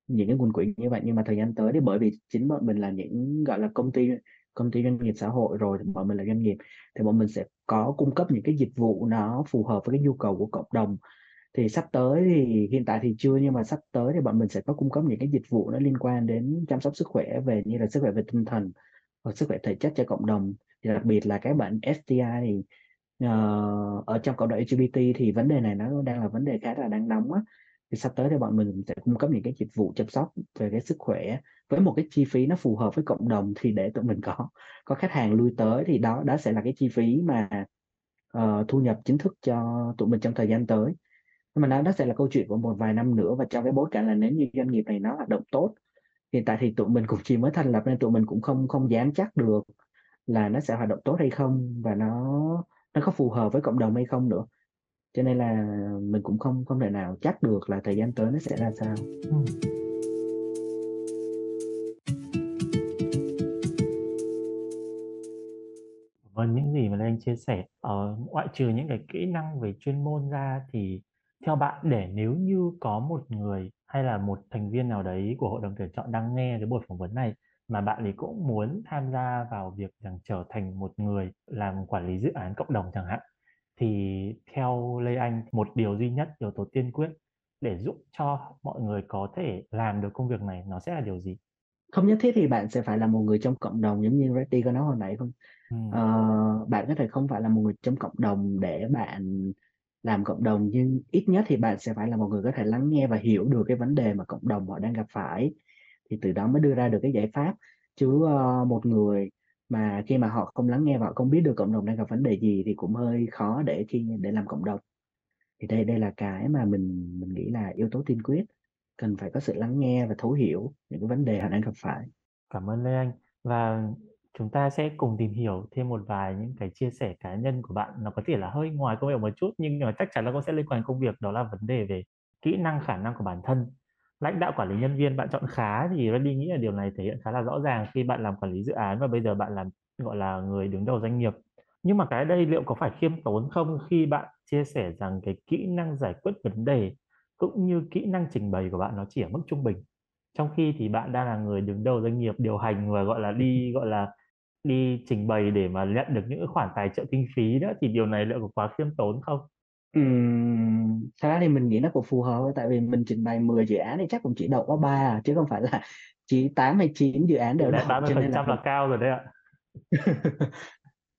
những cái nguồn quỹ như vậy. Nhưng mà thời gian tới thì bởi vì chính bọn mình là những gọi là công ty công ty doanh nghiệp xã hội rồi thì bọn mình là doanh nghiệp thì bọn mình sẽ có cung cấp những cái dịch vụ nó phù hợp với cái nhu cầu của cộng đồng. Thì sắp tới thì hiện tại thì chưa nhưng mà sắp tới thì bọn mình sẽ có cung cấp những cái dịch vụ nó liên quan đến chăm sóc sức khỏe về như là sức khỏe về tinh thần hoặc sức khỏe thể chất cho cộng đồng. Thì đặc biệt là cái bệnh STI thì uh, ở trong cộng đồng LGBT thì vấn đề này nó đang là vấn đề khá là đang nóng á thì sắp tới thì bọn mình sẽ cung cấp những cái dịch vụ chăm sóc về cái sức khỏe với một cái chi phí nó phù hợp với cộng đồng thì để tụi mình có. Có khách hàng lui tới thì đó đó sẽ là cái chi phí mà uh, thu nhập chính thức cho tụi mình trong thời gian tới. Nhưng mà nó đó sẽ là câu chuyện của một vài năm nữa và trong cái bối cảnh là nếu như doanh nghiệp này nó hoạt động tốt hiện tại thì tụi mình cũng chỉ mới thành lập nên tụi mình cũng không không dám chắc được là nó sẽ hoạt động tốt hay không và nó nó có phù hợp với cộng đồng hay không nữa cho nên là mình cũng không không thể nào chắc được là thời gian tới nó sẽ ra sao ừ. Vâng, những gì mà Lê Anh chia sẻ, ờ, ngoại trừ những cái kỹ năng về chuyên môn ra thì theo bạn để nếu như có một người hay là một thành viên nào đấy của hội đồng tuyển chọn đang nghe cái buổi phỏng vấn này mà bạn ấy cũng muốn tham gia vào việc rằng trở thành một người làm quản lý dự án cộng đồng chẳng hạn thì theo Lê Anh một điều duy nhất yếu tố tiên quyết để giúp cho mọi người có thể làm được công việc này nó sẽ là điều gì? Không nhất thiết thì bạn sẽ phải là một người trong cộng đồng giống như Reddy có nói hồi nãy không? Ừ. Ờ, bạn có thể không phải là một người trong cộng đồng để bạn làm cộng đồng nhưng ít nhất thì bạn sẽ phải là một người có thể lắng nghe và hiểu được cái vấn đề mà cộng đồng họ đang gặp phải thì từ đó mới đưa ra được cái giải pháp chứ uh, một người mà khi mà họ không lắng nghe và họ không biết được cộng đồng đang gặp vấn đề gì thì cũng hơi khó để khi để làm cộng đồng. Thì đây đây là cái mà mình mình nghĩ là yếu tố tiên quyết. Cần phải có sự lắng nghe và thấu hiểu những cái vấn đề họ đang gặp phải. Cảm ơn lê anh. Và chúng ta sẽ cùng tìm hiểu thêm một vài những cái chia sẻ cá nhân của bạn. Nó có thể là hơi ngoài công việc một chút, nhưng mà chắc chắn là cũng sẽ liên quan công việc. Đó là vấn đề về kỹ năng, khả năng của bản thân lãnh đạo quản lý nhân viên bạn chọn khá thì Randy nghĩ là điều này thể hiện khá là rõ ràng khi bạn làm quản lý dự án và bây giờ bạn làm, gọi là, người đứng đầu doanh nghiệp nhưng mà cái đây liệu có phải khiêm tốn không khi bạn chia sẻ rằng cái kỹ năng giải quyết vấn đề cũng như kỹ năng trình bày của bạn nó chỉ ở mức trung bình trong khi thì bạn đang là người đứng đầu doanh nghiệp điều hành và, gọi là, đi, gọi là, đi trình bày để mà nhận được những khoản tài trợ kinh phí đó thì điều này liệu có quá khiêm tốn không? Ừm, thật ra thì mình nghĩ nó cũng phù hợp tại vì mình trình bày 10 dự án thì chắc cũng chỉ đậu có 3 à, chứ không phải là chỉ 8 hay 9 dự án đều đậu 30% cho nên là là cao rồi đấy ạ.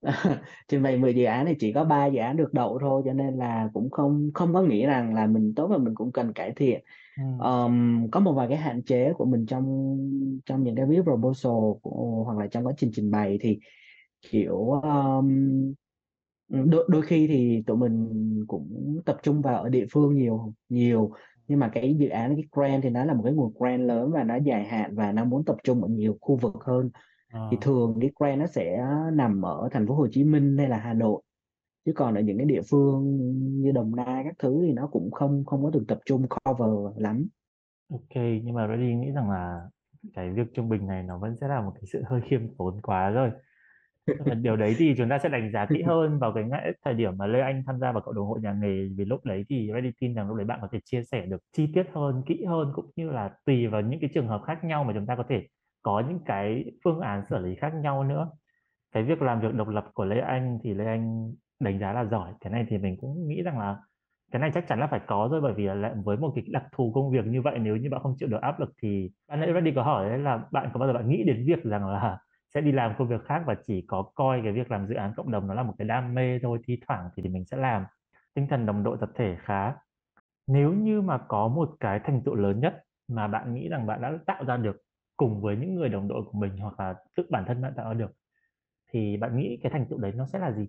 trình bày 10 dự án thì chỉ có 3 dự án được đậu thôi cho nên là cũng không không có nghĩ rằng là mình tốt và mình cũng cần cải thiện. Ừ. Ờm, có một vài cái hạn chế của mình trong trong những cái viết proposal của, hoặc là trong quá trình trình bày thì kiểu um, đôi, đôi khi thì tụi mình cũng tập trung vào ở địa phương nhiều nhiều nhưng mà cái dự án cái grant thì nó là một cái nguồn grant lớn và nó dài hạn và nó muốn tập trung ở nhiều khu vực hơn thì Ờ. thường cái grant nó sẽ nằm ở thành phố Hồ Chí Minh hay là Hà Nội chứ còn ở những cái địa phương như Đồng Nai các thứ thì nó cũng không không có được tập trung cover lắm Ok, nhưng mà Reddy nghĩ rằng là cái việc trung bình này nó vẫn sẽ là một cái sự hơi khiêm tốn quá rồi. Ờ, điều đấy thì chúng ta sẽ đánh giá kỹ hơn vào cái ngã- thời điểm mà Lê Anh tham gia vào cộng đồng hội nhà nghề vì lúc đấy thì Reddy tin rằng lúc đấy bạn có thể chia sẻ được chi tiết hơn, kỹ hơn cũng như là tùy vào những cái trường hợp khác nhau mà chúng ta có thể có những cái phương án xử lý khác nhau nữa. Cái việc làm việc độc lập của Lê Anh thì Lê Anh đánh giá là giỏi. Cái này thì mình cũng nghĩ rằng là cái này chắc chắn là phải có rồi bởi vì là lại với một cái đặc thù công việc như vậy nếu như bạn không chịu được áp lực thì bạn ấy Reddy có hỏi đấy là bạn có bao giờ bạn nghĩ đến việc rằng là sẽ đi làm công việc khác và chỉ có coi cái việc làm dự án cộng đồng nó là một cái đam mê thôi thi thoảng thì mình sẽ làm. Tinh thần đồng đội tập thể khá. Nếu như mà có một cái thành tựu lớn nhất mà bạn nghĩ rằng bạn đã tạo ra được cùng với những người đồng đội của mình hoặc là tự bản thân bạn tạo ra được thì bạn nghĩ cái thành tựu đấy nó sẽ là gì?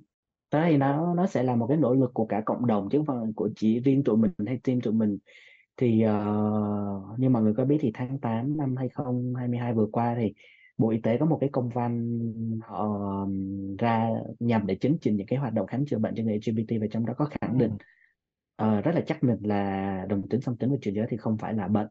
Thế thì nó nó sẽ là một cái nỗ lực của cả cộng đồng chứ không phải của chỉ riêng tụi mình hay team tụi mình. Thì uh, như mọi người có biết thì tháng 8 năm 2022 vừa qua thì Bộ Y tế có một cái công văn họ ra nhằm để chấn chỉnh những cái hoạt động khám chữa bệnh cho người LGBT và trong đó có khẳng định Ừ. ờ, rất là chắc định là đồng tính song tính và chuyển giới thì không phải là bệnh.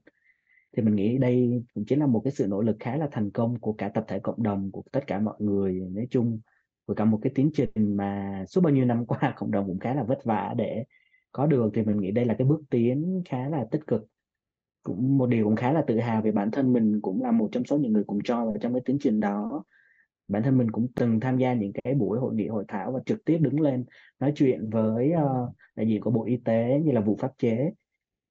Thì mình nghĩ đây cũng chính là một cái sự nỗ lực khá là thành công của cả tập thể cộng đồng của tất cả mọi người nói chung của cả một cái tiến trình mà suốt bao nhiêu năm qua cộng đồng cũng khá là vất vả để có được. Thì mình nghĩ đây là cái bước tiến khá là tích cực cũng một điều cũng khá là tự hào vì bản thân mình cũng là một trong số những người cùng cho vào trong cái tiến trình đó. Bản thân mình cũng từng tham gia những cái buổi hội nghị hội thảo và trực tiếp đứng lên nói chuyện với uh, đại diện của Bộ Y tế như là vụ pháp chế.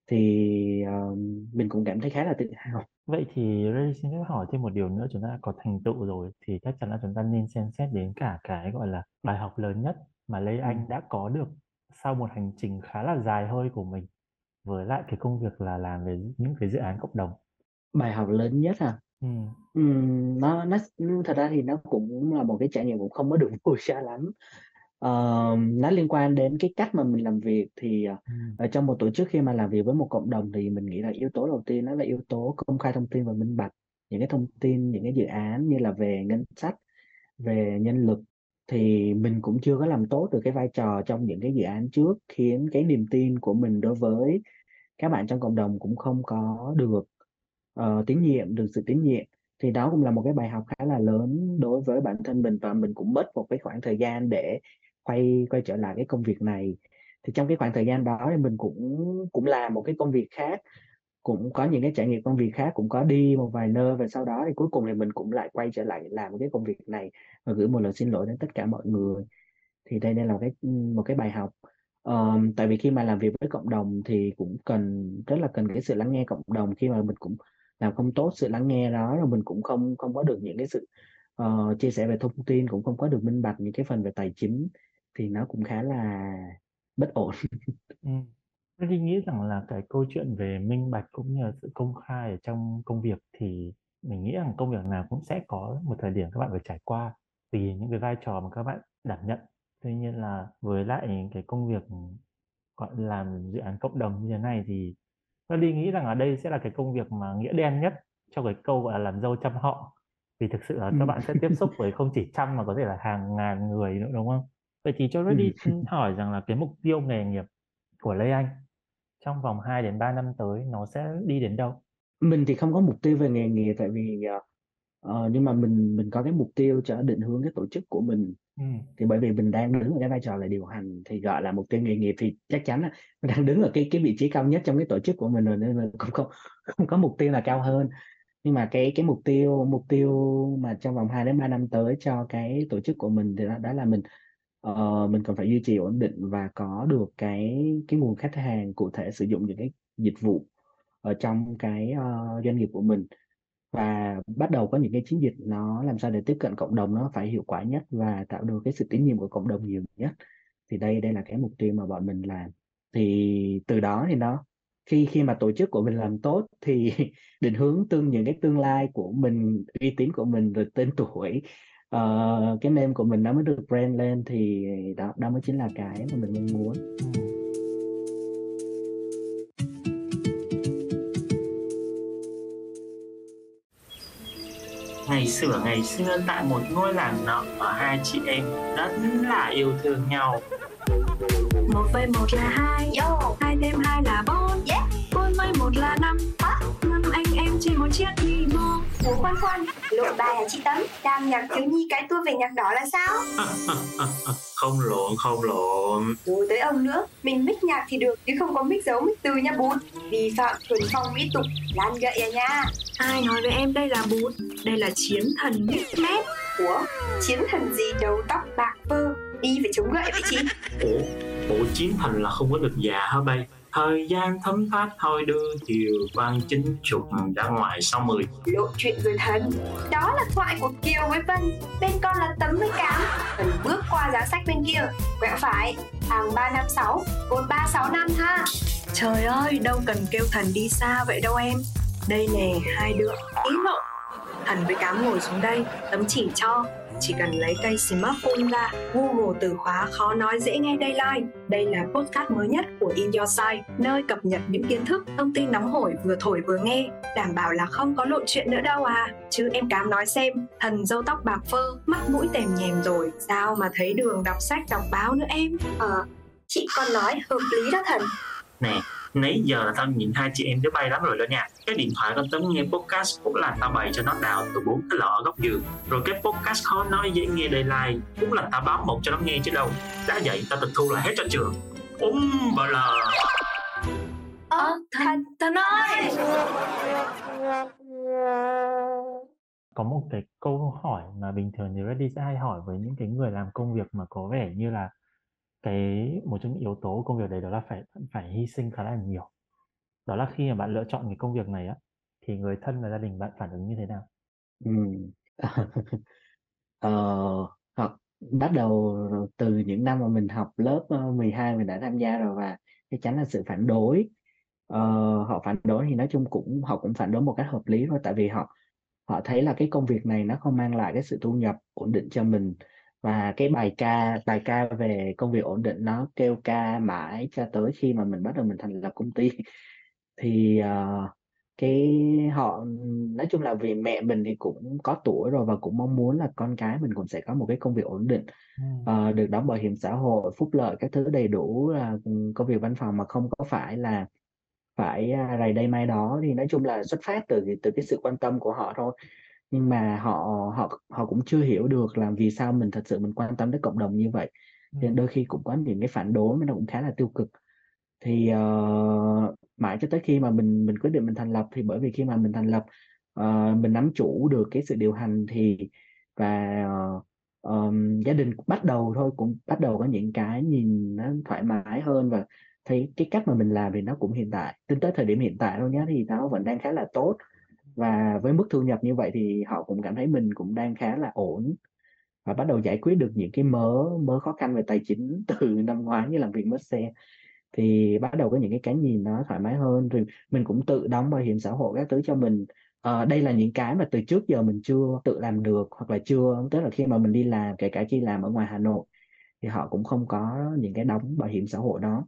Thì uh, mình cũng cảm thấy khá là tự hào. Vậy thì Ray xin phép hỏi thêm một điều nữa chúng ta đã có thành tựu rồi thì chắc chắn là chúng ta nên xem xét đến cả cái gọi là bài học lớn nhất mà Lê ừ. Anh đã có được sau một hành trình khá là dài hơi của mình với lại cái công việc là làm về những cái dự án cộng đồng. bài học lớn nhất à Ừ. Ừm, nó nó thật ra thì nó cũng là một cái trải nghiệm cũng không có được vui xa lắm Ờ, nó liên quan đến cái cách mà mình làm việc thì ờ, Ừ. ở trong một tổ chức khi mà làm việc với một cộng đồng thì mình nghĩ là yếu tố đầu tiên đó là yếu tố công khai thông tin và minh bạch những cái thông tin những cái dự án như là về ngân sách về nhân lực thì mình cũng chưa có làm tốt được cái vai trò trong những cái dự án trước khiến cái niềm tin của mình đối với các bạn trong cộng đồng cũng không có được ờ, tín nhiệm được sự tín nhiệm. Thì đó cũng là một cái bài học khá là lớn đối với bản thân mình và mình cũng mất một cái khoảng thời gian để quay quay trở lại cái công việc này. Thì trong cái khoảng thời gian đó thì mình cũng cũng làm một cái công việc khác cũng có những cái trải nghiệm công việc khác cũng có đi một vài nơi và sau đó thì cuối cùng thì mình cũng lại quay trở lại làm cái công việc này và gửi một lời xin lỗi đến tất cả mọi người. Thì đây đây là một cái một cái bài học. Um, tại vì khi mà làm việc với cộng đồng thì cũng cần rất là cần cái sự lắng nghe cộng đồng. Khi mà mình cũng làm không tốt sự lắng nghe đó rồi mình cũng không không có được những cái sự uh, chia sẻ về thông tin cũng không có được minh bạch những cái phần về tài chính thì nó cũng khá là bất ổn. Ừ. Tôi nghĩ rằng là cái câu chuyện về minh bạch cũng như là sự công khai ở trong công việc thì mình nghĩ rằng công việc nào cũng sẽ có một thời điểm các bạn phải trải qua tùy những cái vai trò mà các bạn đảm nhận. Tuy nhiên là với lại cái công việc gọi là làm dự án cộng đồng như thế này thì tôi đi nghĩ rằng ở đây sẽ là cái công việc mà nghĩa đen nhất cho cái câu gọi là làm dâu trăm họ vì thực sự là Ừ. các bạn sẽ tiếp xúc với không chỉ trăm mà có thể là hàng ngàn người nữa đúng không? Vậy thì cho Ừ. Reddy hỏi rằng là cái mục tiêu nghề nghiệp của Lê Anh trong vòng 2 đến 3 năm tới nó sẽ đi đến đâu? mình thì không có mục tiêu về nghề nghiệp tại vì ờ, nhưng mà mình mình có cái mục tiêu cho định hướng cái tổ chức của mình ừ. thì bởi vì mình đang đứng ở cái vai trò là điều hành thì gọi là mục tiêu nghề nghiệp thì chắc chắn là mình đang đứng ở cái cái vị trí cao nhất trong cái tổ chức của mình rồi nên mình cũng không không có mục tiêu là cao hơn nhưng mà cái cái mục tiêu mục tiêu mà trong vòng 2 đến 3 năm tới cho cái tổ chức của mình thì đó, đó là mình uh, mình cần phải duy trì ổn định và có được cái cái nguồn khách hàng cụ thể sử dụng những cái dịch vụ ở trong cái uh, doanh nghiệp của mình. Và bắt đầu có những cái chiến dịch nó làm sao để tiếp cận cộng đồng nó phải hiệu quả nhất và tạo được cái sự tín nhiệm của cộng đồng nhiều nhất. Thì đây đây là cái mục tiêu mà bọn mình làm. Thì từ đó thì nó khi khi mà tổ chức của mình làm tốt thì định hướng tương những cái tương lai của mình uy tín của mình rồi tên tuổi uh, cái name của mình nó mới được brand lên thì đó đó mới chính là cái mà mình mong muốn ngày xưa ngày xưa tại một ngôi làng nọ ở hai chị em rất là yêu thương nhau một vây một là hai Yo. hai thêm hai là bốn yeah. bốn vây một là năm năm anh em trên một chiếc đi mô Ủa khoan khoan, lộ bài hả chị Tấm? Đang nhạc thiếu nhi cái tua về nhạc đỏ là sao? không lộn, không lộn. Rồi tới ông nữa, mình mix nhạc thì được chứ không có mix dấu mix từ nha bút Vi phạm thuần phong mỹ tục, lan gậy à nha. Ai nói với em đây là bút, đây là chiến thần mix mép Ủa, chiến thần gì? Đầu tóc bạc phơ, đi phải chống gậy vậy chị? Ủa, ủa chiến thần là không có được già hả bay? Thời gian thấm thoát thôi đưa chiều quan chính trục ra ngoài sau mười Lộ chuyện rồi thần Đó là thoại của Kiều với Vân. Bên con là tấm với cám. Cần bước qua giá sách bên kia. Quẹo phải. Hàng 356 Cột 365 ha. Trời ơi đâu cần kêu thần đi xa vậy đâu em. Đây nè hai đứa. Ý lộ Thần với cám ngồi xuống đây. Tấm chỉ cho chỉ cần lấy cây smartphone ra, Google từ khóa khó nói dễ nghe đây like. Đây là podcast mới nhất của In Your Site, nơi cập nhật những kiến thức, thông tin nóng hổi vừa thổi vừa nghe, đảm bảo là không có lộn chuyện nữa đâu à. Chứ em cám nói xem, thần dâu tóc bạc phơ, mắt mũi tèm nhèm rồi, sao mà thấy đường đọc sách đọc báo nữa em? Ờ, chị còn nói hợp lý đó thần. Nè, nãy giờ là tao nhìn hai chị em đứa bay lắm rồi đó nha. Cái điện thoại con tấm nghe podcast cũng là tao bày cho nó đào từ bốn cái lọ ở góc giường. Rồi cái podcast khó nói dễ nghe đầy like cũng là tao báo một cho nó nghe chứ đâu. Đã vậy tao tịch thu lại hết cho trường. Úng bà lờ. Ờ thần thần ơi có một cái câu hỏi mà bình thường thì Reddy sẽ hay hỏi với những cái người làm công việc mà có vẻ như là cái một trong những yếu tố của công việc đấy đó là phải phải hy sinh khá là nhiều. Đó là khi mà bạn lựa chọn cái công việc này á thì người thân và gia đình bạn phản ứng như thế nào? Ừ. ờ, học bắt đầu từ những năm mà mình học lớp 12 mình đã tham gia rồi và chắc chắn là sự phản đối. Ờ, họ phản đối thì nói chung cũng họ cũng phản đối một cách hợp lý thôi tại vì họ họ thấy là cái công việc này nó không mang lại cái sự thu nhập ổn định cho mình và cái bài ca bài ca về công việc ổn định nó kêu ca mãi cho tới khi mà mình bắt đầu mình thành lập công ty. Thì uh, cái họ nói chung là vì mẹ mình thì cũng có tuổi rồi và cũng mong muốn là con cái mình cũng sẽ có một cái công việc ổn định uh, được đóng bảo hiểm xã hội phúc lợi các thứ đầy đủ là công việc văn phòng mà không có phải là phải rày đây mai đó. Thì nói chung là xuất phát từ từ cái sự quan tâm của họ thôi nhưng mà họ họ họ cũng chưa hiểu được là vì sao mình thật sự mình quan tâm đến cộng đồng như vậy. Nên đôi khi cũng có những cái phản đối mà nó cũng khá là tiêu cực. Thì uh, mãi cho tới khi mà mình mình quyết định mình thành lập thì bởi vì khi mà mình thành lập uh, mình nắm chủ được cái sự điều hành thì và uh, um, gia đình bắt đầu thôi cũng bắt đầu có những cái nhìn nó thoải mái hơn và thấy cái cách mà mình làm thì nó cũng hiện tại. Tính tới thời điểm hiện tại thôi nhé thì nó vẫn đang khá là tốt và với mức thu nhập như vậy thì họ cũng cảm thấy mình cũng đang khá là ổn và bắt đầu giải quyết được những cái mớ mớ khó khăn về tài chính từ năm ngoái như làm việc mất xe thì bắt đầu có những cái cái nhìn nó thoải mái hơn rồi mình cũng tự đóng bảo hiểm xã hội các thứ cho mình. À, đây là những cái mà từ trước giờ mình chưa tự làm được hoặc là chưa tức là khi mà mình đi làm kể cả khi làm ở ngoài Hà Nội thì họ cũng không có những cái đóng bảo hiểm xã hội đó.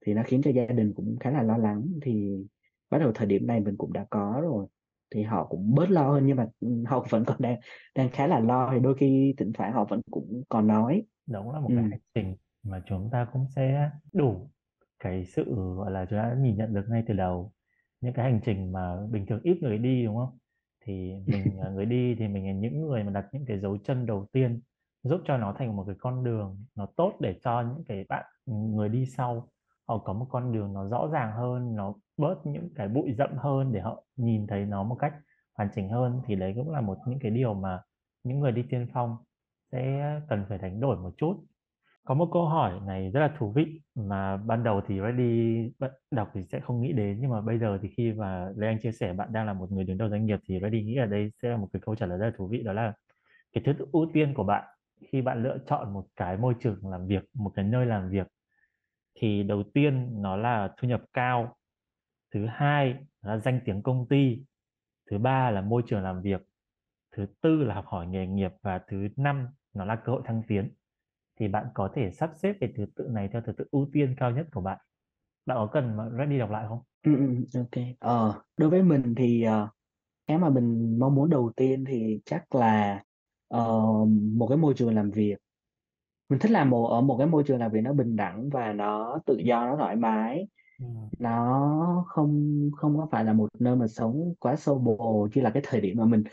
Thì nó khiến cho gia đình cũng khá là lo lắng. Thì bắt đầu thời điểm này mình cũng đã có rồi thì họ cũng bớt lo hơn nhưng mà họ vẫn còn đang đang khá là lo thì đôi khi thỉnh thoảng họ vẫn cũng còn nói. Đúng là một ừ. cái hành trình mà chúng ta cũng sẽ đủ cái sự gọi là chúng ta nhìn nhận được ngay từ đầu. Những cái hành trình mà bình thường ít người đi đúng không? Thì mình người đi thì mình là những người mà đặt những cái dấu chân đầu tiên giúp cho nó thành một cái con đường nó tốt để cho những cái bạn người đi sau họ có một con đường nó rõ ràng hơn, nó bớt những cái bụi rậm hơn để họ nhìn thấy nó một cách hoàn chỉnh hơn, thì đấy cũng là một những cái điều mà những người đi tiên phong sẽ cần phải đánh đổi một chút. Có một câu hỏi này rất là thú vị mà ban đầu thì Reddy đọc thì sẽ không nghĩ đến, nhưng mà bây giờ thì khi mà Lê Anh chia sẻ bạn đang là một người đứng đầu doanh nghiệp thì Reddy nghĩ ở đây sẽ là một cái câu trả lời rất là thú vị, đó là cái thứ tự ưu tiên của bạn khi bạn lựa chọn một cái môi trường làm việc, một cái nơi làm việc thì đầu tiên nó là thu nhập cao thứ hai là danh tiếng công ty thứ ba là môi trường làm việc thứ tư là học hỏi nghề nghiệp và thứ năm nó là cơ hội thăng tiến thì bạn có thể sắp xếp cái thứ tự này theo thứ tự ưu tiên cao nhất của bạn bạn có cần mà ready đọc lại không? Ừ, ừ, ừ, ok. Ờ, đối với mình thì ờ, cái mà mình mong muốn đầu tiên thì chắc là uh, một cái môi trường làm việc mình thích làm một ở một cái môi trường làm việc nó bình đẳng và nó tự do nó thoải mái ừ. nó không không có phải là một nơi mà sống quá sâu bồ như là cái thời điểm mà mình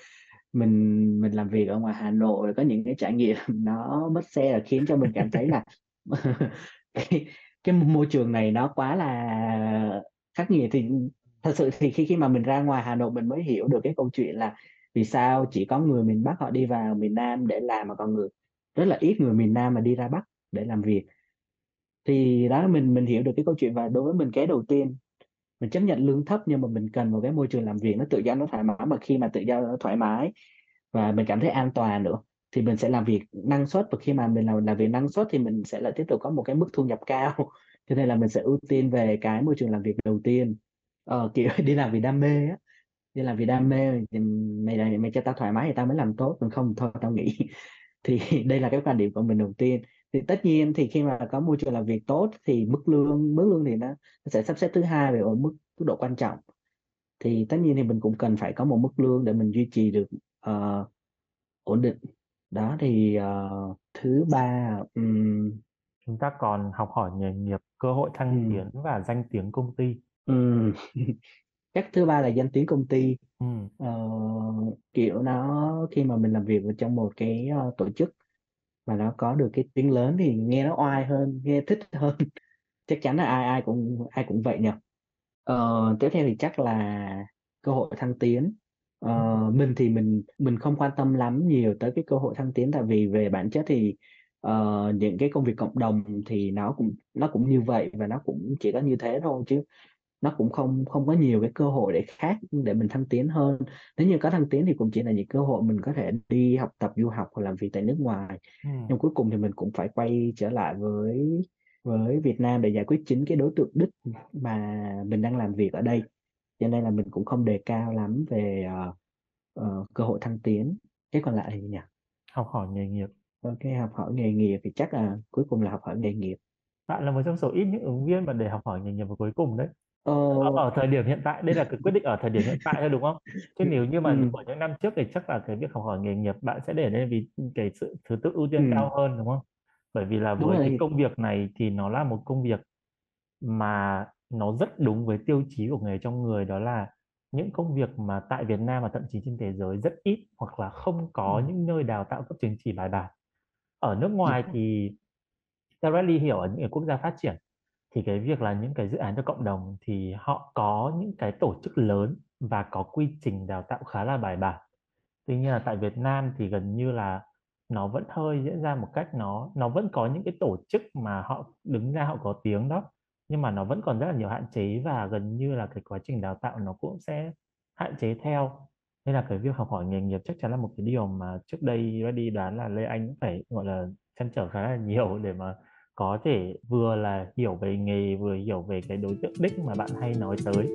mình mình làm việc ở ngoài Hà Nội có những cái trải nghiệm nó mất xe là khiến cho mình cảm thấy là cái, cái môi trường này nó quá là khắc nghiệt thì thật sự thì khi khi mà mình ra ngoài Hà Nội mình mới hiểu được cái câu chuyện là vì sao chỉ có người miền Bắc họ đi vào miền Nam để làm mà còn người rất là ít người miền Nam mà đi ra Bắc để làm việc. Thì đó mình mình hiểu được cái câu chuyện và đối với mình cái đầu tiên mình chấp nhận lương thấp nhưng mà mình cần một cái môi trường làm việc nó tự do nó thoải mái. Mà khi mà tự do nó thoải mái và mình cảm thấy an toàn nữa thì mình sẽ làm việc năng suất. Và khi mà mình làm làm việc năng suất thì mình sẽ lại tiếp tục có một cái mức thu nhập cao. Cho nên là mình sẽ ưu tiên về cái môi trường làm việc đầu tiên. Ờ, kiểu đi làm vì đam mê á. Đi làm vì đam mê thì mày mày, mày cho tao thoải mái thì tao mới làm tốt. Còn không thôi tao nghỉ. thì đây là cái quan điểm của mình đầu tiên. Thì tất nhiên thì khi mà có môi trường làm việc tốt thì mức lương mức lương thì nó, nó sẽ sắp xếp thứ hai về ở mức mức độ quan trọng. Thì tất nhiên thì mình cũng cần phải có một mức lương để mình duy trì được uh, ổn định. Đó thì uh, thứ ba um, chúng ta còn học hỏi nghề nghiệp cơ hội thăng um, tiến và danh tiếng công ty. Um, chắc thứ ba là danh tiếng công ty. Um. uh, kiểu nó khi mà mình làm việc ở trong một cái uh, tổ chức mà nó có được cái tiếng lớn thì nghe nó oai hơn nghe thích hơn. Chắc chắn là ai ai cũng ai cũng vậy nhỉ? Ờ, tiếp theo thì chắc là cơ hội thăng tiến. Ờ, mình thì mình mình không quan tâm lắm nhiều tới cái cơ hội thăng tiến tại vì về bản chất thì uh, những cái công việc cộng đồng thì nó cũng nó cũng như vậy và nó cũng chỉ có như thế thôi chứ nó cũng không không có nhiều cái cơ hội để khác để mình thăng tiến hơn. Nếu như có thăng tiến thì cũng chỉ là những cơ hội mình có thể đi học tập du học hoặc làm việc tại nước ngoài. Ừ. nhưng cuối cùng thì mình cũng phải quay trở lại với với Việt Nam để giải quyết chính cái đối tượng đích mà mình đang làm việc ở đây. Cho nên là mình cũng không đề cao lắm về uh, uh, cơ hội thăng tiến. Cái còn lại thì nhỉ? Học hỏi nghề nghiệp. Ok học hỏi nghề nghiệp thì chắc là cuối cùng là học hỏi nghề nghiệp. Bạn là một trong số ít những ứng viên mà để học hỏi nghề nghiệp vào cuối cùng đấy Ờ... ở thời điểm hiện tại đây là cái quyết định ở thời điểm hiện tại thôi đúng không? Chứ nếu như mà ừ. của những năm trước thì chắc là cái việc học hỏi nghề nghiệp bạn sẽ để lên vì cái sự thứ tự ưu tiên ừ. cao hơn đúng không? Bởi vì là với cái công việc này thì nó là một công việc mà nó rất đúng với tiêu chí của nghề trong người đó là những công việc mà tại Việt Nam và thậm chí trên thế giới rất ít hoặc là không có ừ. những nơi đào tạo cấp chứng chỉ bài bản. Ở nước ngoài thì theo Rally hiểu ở những quốc gia phát triển thì cái việc là những cái dự án cho cộng đồng thì họ có những cái tổ chức lớn và có quy trình đào tạo khá là bài bản. Tuy nhiên là tại Việt Nam thì gần như là nó vẫn hơi diễn ra một cách nó nó vẫn có những cái tổ chức mà họ đứng ra họ có tiếng đó, nhưng mà nó vẫn còn rất là nhiều hạn chế và gần như là cái quá trình đào tạo nó cũng sẽ hạn chế theo. Nên là cái việc học hỏi nghề nghiệp chắc chắn là một cái điều mà trước đây đi đoán là Lê Anh cũng phải, gọi là, chăn trở khá là nhiều để mà có thể vừa là hiểu về nghề, vừa hiểu về cái đối tượng đích mà bạn hay nói tới.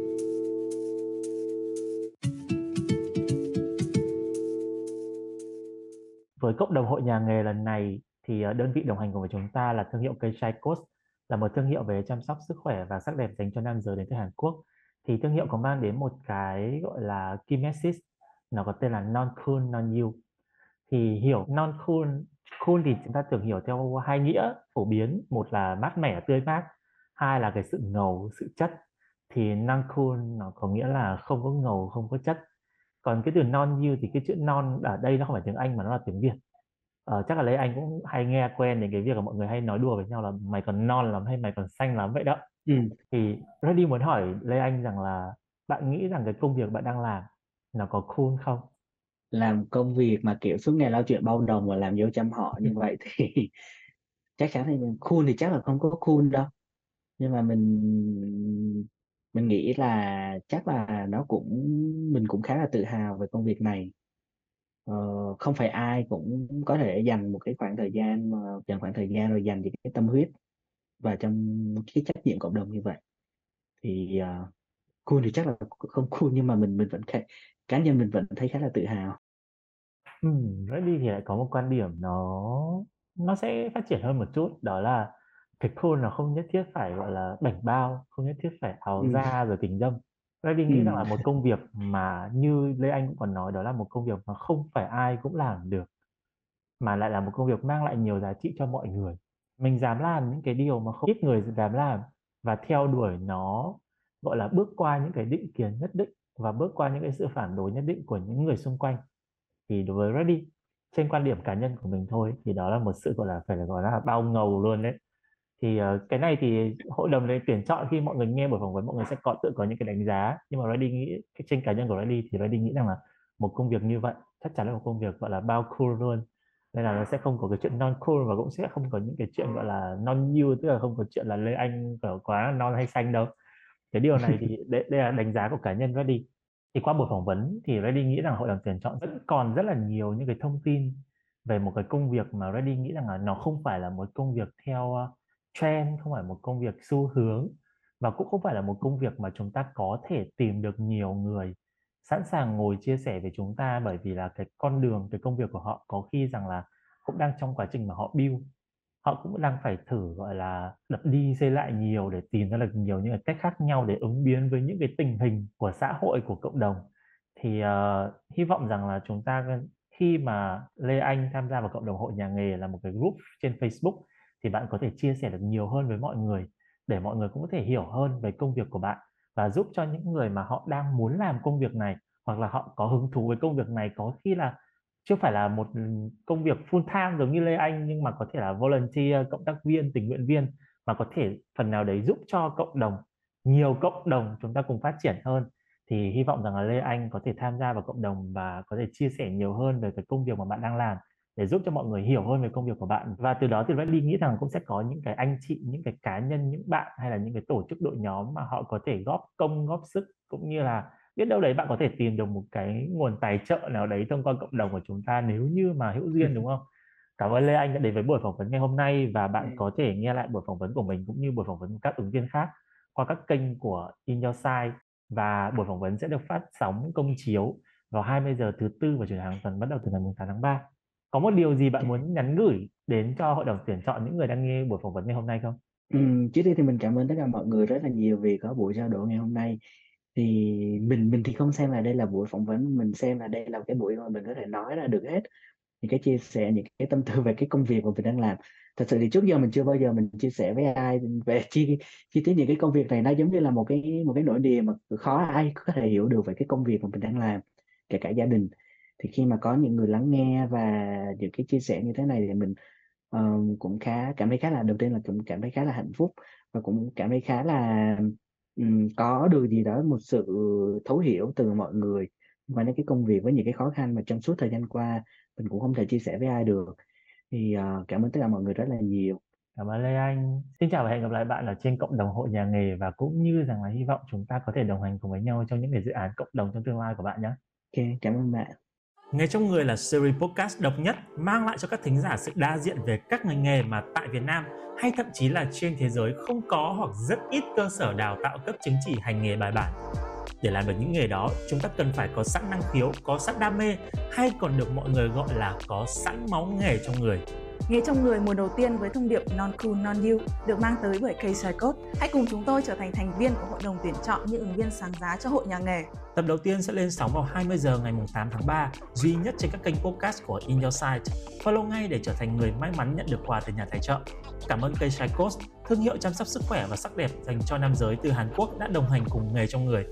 Với cộng đồng hội nhà nghề lần này thì ờ, đơn vị đồng hành cùng với chúng ta là thương hiệu cây chai Coast là một thương hiệu về chăm sóc sức khỏe và sắc đẹp dành cho nam giới đến từ Hàn Quốc. Thì thương hiệu có mang đến một cái, gọi là kimesis nó có tên là non cool non you thì hiểu non cool cool thì chúng ta tưởng hiểu theo hai nghĩa phổ biến. Một là mát mẻ tươi mát. Hai là cái sự ngầu sự chất. Thì non cool nó có nghĩa là không có ngầu không có chất. Còn cái từ non như thì cái chữ non ở đây nó không phải tiếng anh mà nó là tiếng việt. Uh, chắc là lấy anh cũng hay nghe quen đến cái việc là mọi người hay nói đùa với nhau là mày còn non lắm hay mày còn xanh lắm vậy đó. Ừ. thì Reddy muốn hỏi Lê Anh rằng là bạn nghĩ rằng cái công việc bạn đang làm nó có cool không làm công việc mà kiểu suốt ngày lo chuyện bao đồng và làm dấu chăm họ như vậy thì chắc chắn thì cool thì chắc là không có cool đâu. Nhưng mà mình mình nghĩ là chắc là nó cũng mình cũng khá là tự hào về công việc này. Ờ, không phải ai cũng có thể dành một cái khoảng thời gian mà dành khoảng thời gian rồi dành những cái tâm huyết và trong cái trách nhiệm cộng đồng như vậy. Thì uh, cool thì chắc là không cool nhưng mà mình mình vẫn cá nhân mình vẫn thấy khá là tự hào ừ, Reddy thì lại có một quan điểm nó nó sẽ phát triển hơn một chút đó là cái cool nó không nhất thiết phải gọi là bảnh bao không nhất thiết phải áo ừ. da rồi kính dâm Reddy nghĩ ừ. rằng là một công việc mà như Lê Anh cũng còn nói đó là một công việc mà không phải ai cũng làm được mà lại là một công việc mang lại nhiều giá trị cho mọi người mình dám làm những cái điều mà không ít người dám làm và theo đuổi nó gọi là bước qua những cái định kiến nhất định và bước qua những cái sự phản đối nhất định của những người xung quanh. Thì đối với Reddy trên quan điểm cá nhân của mình thôi thì đó là một sự gọi là phải là gọi là bao ngầu luôn đấy. Thì uh, cái này thì hội đồng để tuyển chọn khi mọi người nghe buổi phỏng vấn mọi người sẽ có tự có những cái đánh giá. Nhưng mà Reddy nghĩ trên cá nhân của Reddy thì Reddy nghĩ rằng là một công việc như vậy chắc chắn là một công việc gọi là bao cool luôn. Nên là nó sẽ không có cái chuyện non cool và cũng sẽ không có những cái chuyện gọi là non you tức là không có chuyện là lê anh kiểu quá non hay xanh đâu. Cái điều này thì đây, đây là đánh giá của cá nhân Reddy thì qua buổi phỏng vấn thì Reddy nghĩ rằng hội đồng tuyển chọn vẫn còn rất là nhiều những cái thông tin về một cái công việc mà Reddy nghĩ rằng là nó không phải là một công việc theo ờ, trend, không phải một công việc xu hướng và cũng không phải là một công việc mà chúng ta có thể tìm được nhiều người sẵn sàng ngồi chia sẻ với chúng ta bởi vì là cái con đường, cái công việc của họ có khi rằng là cũng đang trong quá trình mà họ build họ cũng đang phải thử gọi là đập đi xây lại nhiều để tìm ra được nhiều những cái cách khác nhau để ứng biến với những cái tình hình của xã hội của cộng đồng. Thì uh, hy vọng rằng là chúng ta khi mà Lê Anh tham gia vào cộng đồng hội nhà nghề là một cái group trên Facebook thì bạn có thể chia sẻ được nhiều hơn với mọi người để mọi người cũng có thể hiểu hơn về công việc của bạn và giúp cho những người mà họ đang muốn làm công việc này hoặc là họ có hứng thú với công việc này có khi là chưa phải là một công việc full time giống như Lê Anh nhưng mà có thể là volunteer, cộng tác viên, tình nguyện viên mà có thể phần nào đấy giúp cho cộng đồng nhiều cộng đồng chúng ta cùng phát triển hơn. Thì hy vọng rằng là Lê Anh có thể tham gia vào cộng đồng và có thể chia sẻ nhiều hơn về cái công việc mà bạn đang làm để giúp cho mọi người hiểu hơn về công việc của bạn. Và từ đó thì vali nghĩ rằng cũng sẽ có những cái anh chị những cái cá nhân những bạn hay là những cái tổ chức đội nhóm mà họ có thể góp công góp sức cũng như là biết đâu đấy bạn có thể tìm được một cái nguồn tài trợ nào đấy thông qua cộng đồng của chúng ta nếu như mà hữu duyên đúng không? Cảm ơn Lê Anh đã đến với buổi phỏng vấn ngày hôm nay và bạn ừ. có thể nghe lại buổi phỏng vấn của mình cũng như buổi phỏng vấn của các ứng viên khác qua các kênh của In Your Side. Và buổi phỏng vấn sẽ được phát sóng công chiếu vào 20 giờ thứ tư và nhật hàng tuần bắt đầu từ ngày 8 tháng 3 có một điều gì bạn muốn nhắn gửi đến cho hội đồng tuyển chọn những người đang nghe buổi phỏng vấn ngày hôm nay không? Ừ, trước tiên thì mình cảm ơn tất cả mọi người rất là nhiều vì có buổi trao đổi ngày hôm nay thì mình mình thì không xem là đây là buổi phỏng vấn mình xem là đây là cái buổi mà mình có thể nói ra được hết. Những cái chia sẻ những cái tâm tư về cái công việc mà mình đang làm. Thật sự thì trước giờ mình chưa bao giờ mình chia sẻ với ai về chi chi tiết những cái công việc này. Nó giống như là một cái một cái nỗi niềm mà khó ai có thể hiểu được về cái công việc mà mình đang làm kể cả gia đình. Thì khi mà có những người lắng nghe và những cái chia sẻ như thế này thì mình uh, cũng khá cảm thấy khá là đầu tiên là cũng cảm thấy khá là hạnh phúc và cũng cảm thấy khá là um, có được gì đó một sự thấu hiểu từ mọi người và những cái công việc với những cái khó khăn mà trong suốt thời gian qua mình cũng không thể chia sẻ với ai được thì uh, cảm ơn tất cả mọi người rất là nhiều Cảm ơn Lê Anh. Xin chào và hẹn gặp lại bạn ở trên cộng đồng hội nhà nghề và cũng như rằng là hy vọng chúng ta có thể đồng hành cùng với nhau trong những cái dự án cộng đồng trong tương lai của bạn nhé. Ok, cảm ơn bạn. Nghề trong người là series podcast độc nhất mang lại cho các thính giả sự đa diện về các ngành nghề mà tại Việt Nam hay thậm chí là trên thế giới không có hoặc rất ít cơ sở đào tạo cấp chứng chỉ hành nghề bài bản. Để làm được những nghề đó, chúng ta cần phải có sẵn năng khiếu, có sẵn đam mê hay còn được mọi người gọi là có sẵn máu nghề trong người. Nghe trong người mùa đầu tiên với thông điệp Non Cool Non You được mang tới bởi KSI Code. Hãy cùng chúng tôi trở thành thành viên của hội đồng tuyển chọn những ứng viên sáng giá cho hội nhà nghề. Tập đầu tiên sẽ lên sóng vào 20 giờ ngày 8 tháng 3, duy nhất trên các kênh podcast của In Your Site. Follow ngay để trở thành người may mắn nhận được quà từ nhà tài trợ. Cảm ơn KSI Code, thương hiệu chăm sóc sức khỏe và sắc đẹp dành cho nam giới từ Hàn Quốc đã đồng hành cùng nghề trong người.